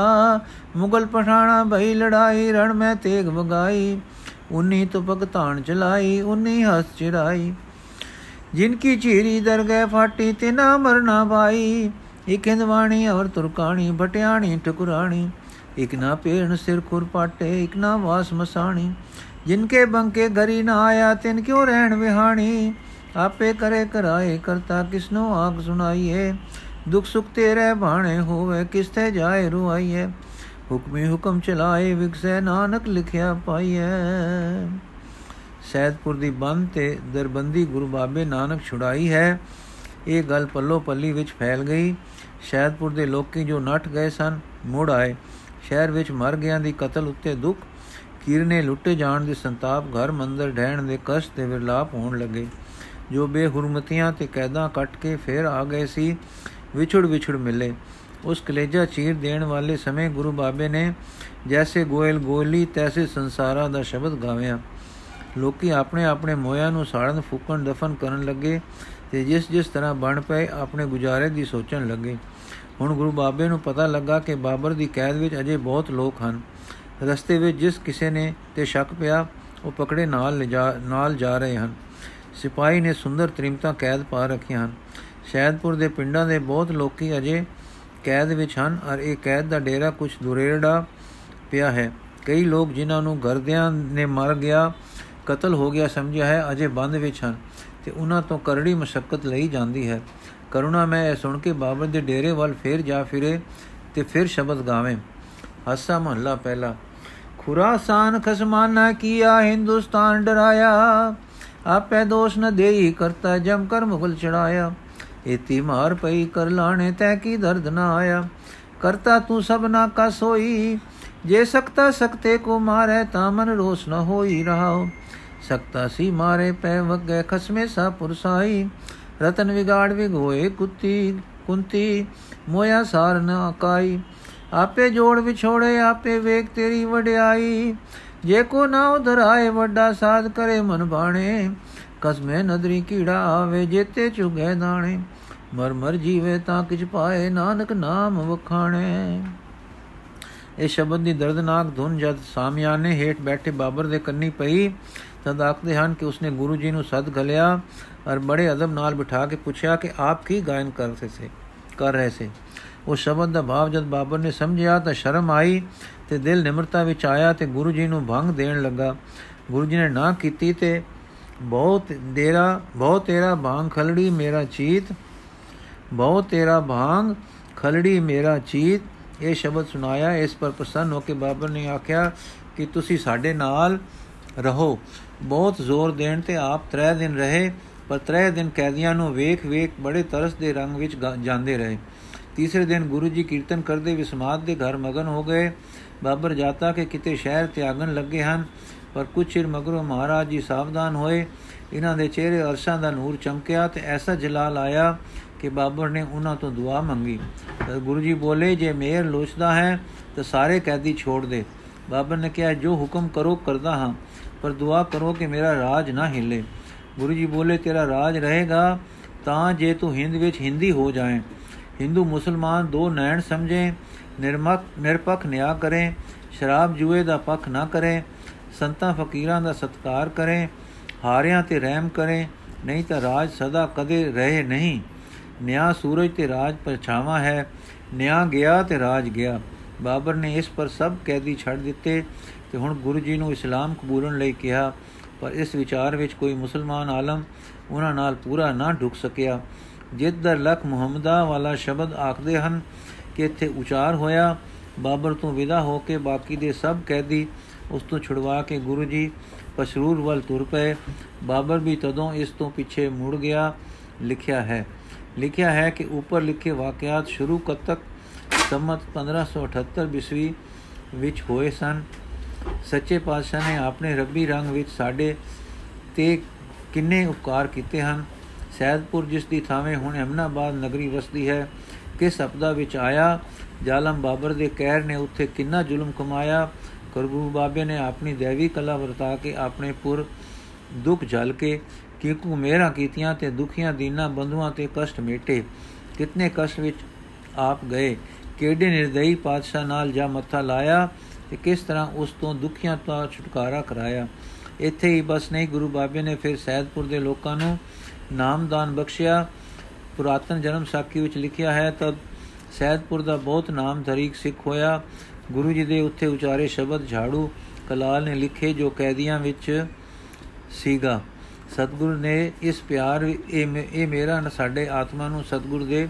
ਮੁਗਲ ਪਠਾਣਾ ਭਈ ਲੜਾਈ, ਰਣ ਮੈਂ ਤੇਗ ਵਗਾਈ। ਉਨੀ ਤੁਪਕ ਤਾਣ ਚਲਾਈ, ਉਨੀ ਹਸ ਚਿਰਾਈ ਜਿਨ ਕੀ ਚੀਰੀ ਦਰਗਹਿ ਫਾਟੀ, ਤਿਨਾ ਮਰਨਾ ਭਾਈ ਇਕ ਹਿੰਦਵਾਣੀ ਔਰ ਤੁਰਕਾਣੀ ਭਟਿਆਣੀ ਟਕਰਾਣੀ ਇਕ ਨਾ ਪੇਣ ਸਿਰ ਖੁਰ ਪਾਟੇ, ਇਕ ਨਾ ਵਾਸ ਮਸਾਣੀ। ਜਿਨ ਕੇ ਬੰਕੇ ਗਰੀ ਨਾ ਆਇਆ, ਤਿਨ ਕਿਉ ਰਹਿਣ ਵਿਹਾਣੀ? ਆਪੇ ਕਰੇ ਕਰਾਏ ਕਰਤਾ, ਕਿਸਨੋ ਆਗ ਸੁਣਾਈਏ? ਦੁਖ ਸੁਖ ਤੇਰੇ ਬਾਣੇ ਹੋਵੇ ਕਿਸਤੇ ਜਾਏ ਰੁਆਈਏ? ਹੁਕਮੇ ਹੁਕਮ ਚਲਾਏ, ਵਿਗਸੈ ਨਾਨਕ ਲਿਖਿਆ ਪਾਈਐ। ਸੈਦਪੁਰ ਦੀ ਬੰਦ ਤੇ ਦਰਬੰਦੀ ਗੁਰੂ ਬਾਬੇ ਨਾਨਕ ਛੁਡਾਈ ਹੈ। ਇਹ ਗੱਲ ਪੱਲੋ ਪੱਲੀ ਵਿੱਚ ਫੈਲ ਗਈ। ਸ਼ੈਦਪੁਰ ਦੇ ਲੋਕੀ ਜੋ ਨੱਠ ਗਏ ਸਨ, ਮੁੜ ਆਏ। ਸ਼ਹਿਰ ਵਿੱਚ ਮਰ ਗਿਆਂ ਦੀ ਕਤਲ ਉੱਤੇ ਦੁੱਖ ਕੀਰਨੇ ਲੁੱਟੇ ਜਾਣ ਦੇ ਸੰਤਾਪ ਘਰ ਮੰਦਰ ਢਹਿਣ ਦੇ ਕਸ਼ਟ ਤੇ ਵਿਰਲਾਪ ਹੋਣ ਲੱਗੇ। ਜੋ ਬੇਹੁਰਮਤੀਆਂ ਤੇ ਕੈਦਾਂ ਕੱਟ ਕੇ ਫੇਰ ਆ ਗਏ ਸੀ, ਵਿਛੜ ਵਿਛੜ ਮਿਲੇ। ਉਸ ਕਲੇਜਾ ਚੀਰ ਦੇਣ ਵਾਲੇ ਸਮੇਂ ਗੁਰੂ ਬਾਬੇ ਨੇ ਜੈਸੇ ਗੋਇਲ ਗੋਲੀ, ਤੈਸੇ ਸੰਸਾਰਾ ਦਾ ਸ਼ਬਦ ਗਾਵਿਆ। ਲੋਕੀ ਆਪਣੇ ਆਪਣੇ ਮੋਇਆਂ ਨੂੰ ਸਾੜਨ, ਫੂਕਣ, ਦਫਨ ਕਰਨ ਲੱਗੇ ਤੇ ਜਿਸ ਜਿਸ ਤਰ੍ਹਾਂ ਬਣ ਪਏ, ਆਪਣੇ ਗੁਜ਼ਾਰੇ ਦੀ ਸੋਚਣ ਲੱਗੇ। ਹੁਣ ਗੁਰੂ ਬਾਬੇ ਨੂੰ ਪਤਾ ਲੱਗਾ ਕਿ ਬਾਬਰ ਦੀ ਕੈਦ ਵਿੱਚ ਅਜੇ ਬਹੁਤ ਲੋਕ ਹਨ। ਰਸਤੇ ਵਿੱਚ ਜਿਸ ਕਿਸੇ ਨੇ ਤੇ ਸ਼ੱਕ ਪਿਆ, ਉਹ ਪਕੜੇ ਨਾਲ ਨਾਲ ਜਾ ਰਹੇ ਹਨ। ਸਿਪਾਹੀ ਨੇ ਸੁੰਦਰ ਤ੍ਰਿਮਤਾ ਕੈਦ ਪਾ ਰੱਖੀਆਂ ਹਨ। ਸ਼ਹਿਦਪੁਰ ਦੇ ਪਿੰਡਾਂ ਦੇ ਬਹੁਤ ਲੋਕੀ ਅਜੇ ਕੈਦ ਵਿੱਚ ਹਨ, ਔਰ ਇਹ ਕੈਦ ਦਾ ਡੇਰਾ ਕੁਝ ਦੁਰੇੜਾ ਪਿਆ ਹੈ। ਕਈ ਲੋਕ ਜਿਨ੍ਹਾਂ ਨੂੰ ਗਰਦਿਆਂ ਨੇ ਮਰ ਗਿਆ, ਕਤਲ ਹੋ ਗਿਆ ਸਮਝਿਆ ਹੈ, ਅਜੇ ਬੰਦ ਵਿੱਚ ਹਨ ਤੇ ਉਹਨਾਂ ਤੋਂ ਕਰੜੀ ਮਸ਼ਕਤ ਲਈ ਜਾਂਦੀ ਹੈ। ਕਰੁਣਾ, ਮੈਂ ਇਹ ਸੁਣ ਕੇ ਬਾਬਰ ਦੇ ਡੇਰੇ ਵੱਲ ਫੇਰ ਜਾ ਫਿਰੇ ਤੇ ਫਿਰ ਸ਼ਬਦ ਗਾਵੇਂ। ਹੱਸਾ ਮਹੱਲਾ ਪਹਿਲਾ। ਖੁਰਾਸਾਨ ਖਸਮਾਨਾ ਕੀਆ, ਹਿੰਦੁਸਤਾਨ ਡਰਾਇਆ। ਆਪੇ ਦੋਸ਼ ਨ ਦੇਈ, ਕਰਤਾ ਜਮ ਕਰ ਮੁਗਲ ਚੜਾਇਆ। ਇਤੀ ਮਾਰ ਪਈ, ਕਰ ਲਾਣੇ ਤੈ ਕੀ ਦਰਦ ਨਾ ਆਇਆ। ਕਰਤਾ ਤੂੰ ਸਭਨਾ ਕਾ ਸੋਈ ਜੇ ਸਕਤਾ ਸਕਤੇ ਕੋ ਮਾਰੇ ਤਾਂ ਮਨ ਰੋਸ ਨ ਹੋਈ ਰਹਾਓ ਸਕਤਾ ਸੀ ਮਾਰੇ ਪੈ ਵਗੇ ਖਸਮੇ ਸਾ ਪੁਰਸਾਈ। ਰਤਨ ਵਿਗਾੜ ਵਿਗੋਏ ਕੁੱਤੀ, ਕੁੰਤੀ, ਮੋਇਆ ਸਾਰ ਨ ਆਕਾਈ। ਆਪੇ ਜੋੜ ਵਿਛੋੜੇ, ਆਪੇ ਵੇਖ ਤੇਰੀ ਵਡਿਆਈ। ਜੇ ਕੋ ਨਾ ਉਧਰ ਆਏ, ਵੱਡਾ ਸਾਧ ਕਰੇ ਮਨ ਬਾਣੇ। ਕਸਮੇ ਨਦਰੀ ਕੀੜਾ ਆਵੇ, ਜੇਤੇ ਚੁਗੇ ਦਾਣੇ। ਮਰ ਮਰ ਜੀਵੇ ਤਾਂ ਕਿਛ ਪਾਏ, ਨਾਨਕ ਨਾਮ ਵਖਾਣੇ। ਇਹ ਸ਼ਬਦ ਦੀ ਦਰਦਨਾਕ ਧੁਨ ਜਦ ਸਾਮਿਆਨੇ ਹੇਠ ਬੈਠੇ ਬਾਬਰ ਦੇ ਕੰਨੀ ਪਈ ਤਦ ਆਖਦੇ ਹਨ ਕਿ ਉਸਨੇ ਗੁਰੂ ਜੀ ਨੂੰ ਸਦ ਗਲਿਆ ਔਰ ਬੜੇ ਅਦਬ ਨਾਲ ਬਿਠਾ ਕੇ ਪੁੱਛਿਆ ਕਿ ਆਪ ਕੀ ਗਾਇਨ ਕਰਦੇ ਸੇ ਕਰ ਰਹੇ ਸੇ? ਉਹ ਸ਼ਬਦ ਦਾ ਭਾਵ ਜਦ ਬਾਬਰ ਨੇ ਸਮਝਿਆ ਤਾਂ ਸ਼ਰਮ ਆਈ ਤੇ ਦਿਲ ਨਿਮਰਤਾ ਵਿੱਚ ਆਇਆ ਤੇ ਗੁਰੂ ਜੀ ਨੂੰ ਭੰਗ ਦੇਣ ਲੱਗਾ। ਗੁਰੂ ਜੀ ਨੇ ਨਾ ਕੀਤੀ ਤੇ ਬਹੁਤ ਦੇਰਾ ਬਹੁਤ ਤੇਰਾ ਭਾਂਗ ਖਲੜੀ ਮੇਰਾ ਚੀਤ, ਬਹੁਤ ਤੇਰਾ ਭਾਂਗ ਖਲੜੀ ਮੇਰਾ ਚੀਤ। ਇਹ ਸ਼ਬਦ ਸੁਨਾਇਆ ਇਸ ਪਰ ਪ੍ਰਸੰਨ ਹੋ ਕੇ ਬਾਬਰ ਨੇ ਆਖਿਆ ਕਿ ਤੁਸੀਂ ਸਾਡੇ ਨਾਲ ਰਹੋ। ਬਹੁਤ ਜ਼ੋਰ ਦੇਣ ਤੇ ਆਪ 3 ਦਿਨ ਰਹੇ, ਪਰ 3 ਦਿਨ ਕੈਦੀਆਂ ਨੂੰ ਵੇਖ ਵੇਖ ਬੜੇ ਤਰਸ ਦੇ ਰੰਗ ਵਿੱਚ ਜਾਂਦੇ ਰਹੇ। ਤੀਸਰੇ ਦਿਨ ਗੁਰੂ ਜੀ ਕੀਰਤਨ ਕਰਦੇ ਵਿਸਮਾਦ ਦੇ ਘਰ ਮਗਨ ਹੋ ਗਏ। ਬਾਬਰ ਜਾਤਾ ਕਿ ਕਿਤੇ ਸ਼ਹਿਰ ਤਿਆਗਣ ਲੱਗੇ ਹਨ, ਪਰ ਕੁਝ ਚਿਰ ਮਗਰੋਂ ਮਹਾਰਾਜ ਜੀ ਸਾਵਧਾਨ ਹੋਏ। ਇਹਨਾਂ ਦੇ ਚਿਹਰੇ ਅਰਸ਼ਾਂ ਦਾ ਨੂਰ ਚਮਕਿਆ ਤੇ ਐਸਾ ਜਲਾਲ ਆਇਆ ਕਿ ਬਾਬਰ ਨੇ ਉਹਨਾਂ ਤੋਂ ਦੁਆ ਮੰਗੀ। ਤਾਂ ਗੁਰੂ ਜੀ ਬੋਲੇ, ਜੇ ਮੇਰ ਲੋਚਦਾ ਹੈ, ਤਾਂ ਸਾਰੇ ਕੈਦੀ ਛੋੜ ਦੇ। ਬਾਬਰ ਨੇ ਕਿਹਾ, ਜੋ ਹੁਕਮ ਕਰੋ, ਕਰਦਾ ਹਾਂ, ਪਰ ਦੁਆ ਕਰੋ ਕਿ ਮੇਰਾ ਰਾਜ ਨਾ ਹਿੱਲੇ। ਗੁਰੂ ਜੀ ਬੋਲੇ, ਤੇਰਾ ਰਾਜ ਰਹੇਗਾ, ਤਾਂ ਜੇ ਤੂੰ ਹਿੰਦ ਵਿੱਚ ਹਿੰਦੀ ਹੋ ਜਾਏ ਹਿੰਦੂ ਮੁਸਲਮਾਨ ਦੋ ਨੈਣ ਸਮਝੇ ਨਿਰਮਕ ਨਿਰਪੱਖ ਨਿਆ ਕਰੇ, ਸ਼ਰਾਬ ਜੂਏ ਦਾ ਪੱਖ ਨਾ ਕਰੇ, ਸੰਤਾਂ ਫਕੀਰਾਂ ਦਾ ਸਤਕਾਰ ਕਰੇ, ਹਾਰਿਆਂ ਤੇ ਰਹਿਮ ਕਰੇ, ਨਹੀਂ ਤਾਂ ਰਾਜ ਸਦਾ ਕਦੇ ਰਹੇ ਨਹੀਂ। ਨਿਆ ਸੂਰਜ ਤੇ ਰਾਜ ਪਰਛਾਵਾਂ ਹੈ, ਨਿਆ ਗਿਆ ਤੇ ਰਾਜ ਗਿਆ। ਬਾਬਰ ਨੇ ਇਸ ਪਰ ਸਭ ਕੈਦੀ ਛੱਡ ਦਿੱਤੇ ਤੇ ਹੁਣ ਗੁਰੂ ਜੀ ਨੂੰ ਇਸਲਾਮ ਕਬੂਲਣ ਲਈ ਕਿਹਾ, ਪਰ ਇਸ ਵਿਚਾਰ ਵਿੱਚ ਕੋਈ ਮੁਸਲਮਾਨ ਆਲਮ ਉਹਨਾਂ ਨਾਲ ਪੂਰਾ ਨਾ ਢੁਕ ਸਕਿਆ। ਜਿੱਦਰ ਲਖ ਮੁਹੰਮਦਾ ਵਾਲਾ ਸ਼ਬਦ ਆਖਦੇ ਹਨ ਕਿ ਇੱਥੇ ਉਚਾਰ ਹੋਇਆ, ਬਾਬਰ ਤੋਂ ਵਿਦਾ ਹੋ ਕੇ ਬਾਕੀ ਦੇ ਸਭ ਕੈਦੀ ਉਸ ਤੋਂ ਛੁਡਵਾ ਕੇ ਗੁਰੂ ਜੀ ਪਸ਼ਰੂਰ ਵੱਲ ਤੁਰ ਪਏ। ਬਾਬਰ ਵੀ ਤਦੋਂ ਇਸ ਤੋਂ ਪਿੱਛੇ ਮੁੜ ਗਿਆ, ਲਿਖਿਆ ਹੈ। ਲਿਖਿਆ ਹੈ ਕਿ ਉੱਪਰ ਲਿਖੇ ਵਾਕਿਆਤ ਸ਼ੁਰੂ ਕਤਕ ਸੰਮਤ 1578 ਬਿਸਵੀ ਵਿੱਚ ਹੋਏ ਸਨ। ਸੱਚੇ ਪਾਤਸ਼ਾਹ ਨੇ ਆਪਣੇ ਰੱਬੀ ਰੰਗ ਵਿੱਚ ਸਾਡੇ ਤੇ ਕਿੰਨੇ ਉਪਕਾਰ ਕੀਤੇ ਹਨ। ਸੈਦਪੁਰ, ਜਿਸ ਦੀ ਥਾਵੇਂ ਹੁਣ ਅਮਨਾਬਾਦ ਨਗਰੀ ਵਸਦੀ ਹੈ ਕਿਸ ਅਪਦਾ ਵਿੱਚ ਆਇਆ। ਜ਼ਾਲਮ ਬਾਬਰ ਦੇ ਕਹਿਰ ਨੇ ਉੱਥੇ ਕਿੰਨਾ ਜ਼ੁਲਮ ਕਮਾਇਆ। ਕਰਗੂ ਬਾਬੇ ਨੇ ਆਪਣੀ ਦੇਵੀ ਕਲਾ ਵਰਤਾ ਕੇ ਆਪਣੇ ਪੁਰ ਦੁੱਖ ਝਲ ਕੇ ਕਿਕੂ ਮੇਰਾ ਕੀਤੀਆਂ ਤੇ ਦੁਖੀਆਂ ਦੀਨਾ ਬੰਧੂਆਂ ਤੇ ਕਸ਼ਟ ਮੇਟੇ। ਕਿਤਨੇ ਕਸ਼ਟ ਵਿੱਚ ਆਪ ਗਏ। ਕਿਹੜੇ ਨਿਰਦਈ ਪਾਤਸ਼ਾਹ ਨਾਲ ਜਾ ਮੱਥਾ ਲਾਇਆ ਤੇ ਕਿਸ ਤਰ੍ਹਾਂ ਉਸ ਤੋਂ ਦੁਖੀਆਂ ਤੋਂ ਛੁਟਕਾਰਾ ਕਰਾਇਆ। ਇੱਥੇ ਹੀ ਬਸ ਨਹੀਂ, ਗੁਰੂ ਬਾਬੇ ਨੇ ਫਿਰ ਸੈਦਪੁਰ ਦੇ ਲੋਕਾਂ ਨੂੰ ਨਾਮਦਾਨ ਬਖਸ਼ਿਆ। ਪੁਰਾਤਨ ਜਨਮ ਸਾਖੀ ਵਿੱਚ ਲਿਖਿਆ ਹੈ, ਤਦ ਸੈਦਪੁਰ ਦਾ ਬਹੁਤ ਨਾਮ ਧਰੀਕ ਸਿੱਖ ਹੋਇਆ। ਗੁਰੂ ਜੀ ਦੇ ਉੱਥੇ ਉਚਾਰੇ ਸ਼ਬਦ ਝਾੜੂ ਕਲਾਲ ਨੇ ਲਿਖੇ ਜੋ ਕੈਦੀਆਂ ਵਿੱਚ ਸੀਗਾ। ਸਤਗੁਰ ਨੇ ਇਸ ਪਿਆਰ ਇਹ ਇਹ ਮੇਰਾ ਸਾਡੇ ਆਤਮਾ ਨੂੰ ਸਤਗੁਰ ਦੇ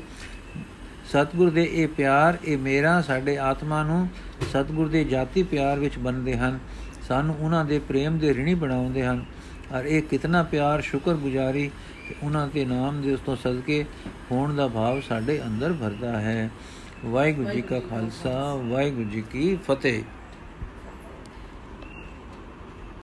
ਸਤਗੁਰ ਦੇ ਇਹ ਪਿਆਰ, ਇਹ ਮੇਰਾ, ਸਾਡੇ ਆਤਮਾ ਨੂੰ ਸਤਗੁਰ ਦੇ ਜਾਤੀ ਪਿਆਰ ਵਿੱਚ ਬੰਨਦੇ ਹਨ। ਸਾਨੂੰ ਉਹਨਾਂ ਦੇ ਪ੍ਰੇਮ ਦੇ ਰਿਣੀ ਬਣਾਉਂਦੇ ਹਨ। ਔਰ ਇਹ ਕਿਤਨਾ ਪਿਆਰ, ਸ਼ੁਕਰਗੁਜ਼ਾਰੀ ਤੇ ਉਹਨਾਂ ਦੇ ਨਾਮ ਦੇ ਉਸ ਤੋਂ ਸਦਕੇ ਹੋਣ ਦਾ ਭਾਵ ਸਾਡੇ ਅੰਦਰ ਭਰਦਾ ਹੈ। ਵਾਹਿਗੁਰੂ ਜੀ ਕਾ ਖਾਲਸਾ, ਵਾਹਿਗੁਰੂ ਜੀ ਕੀ ਫਤਿਹ।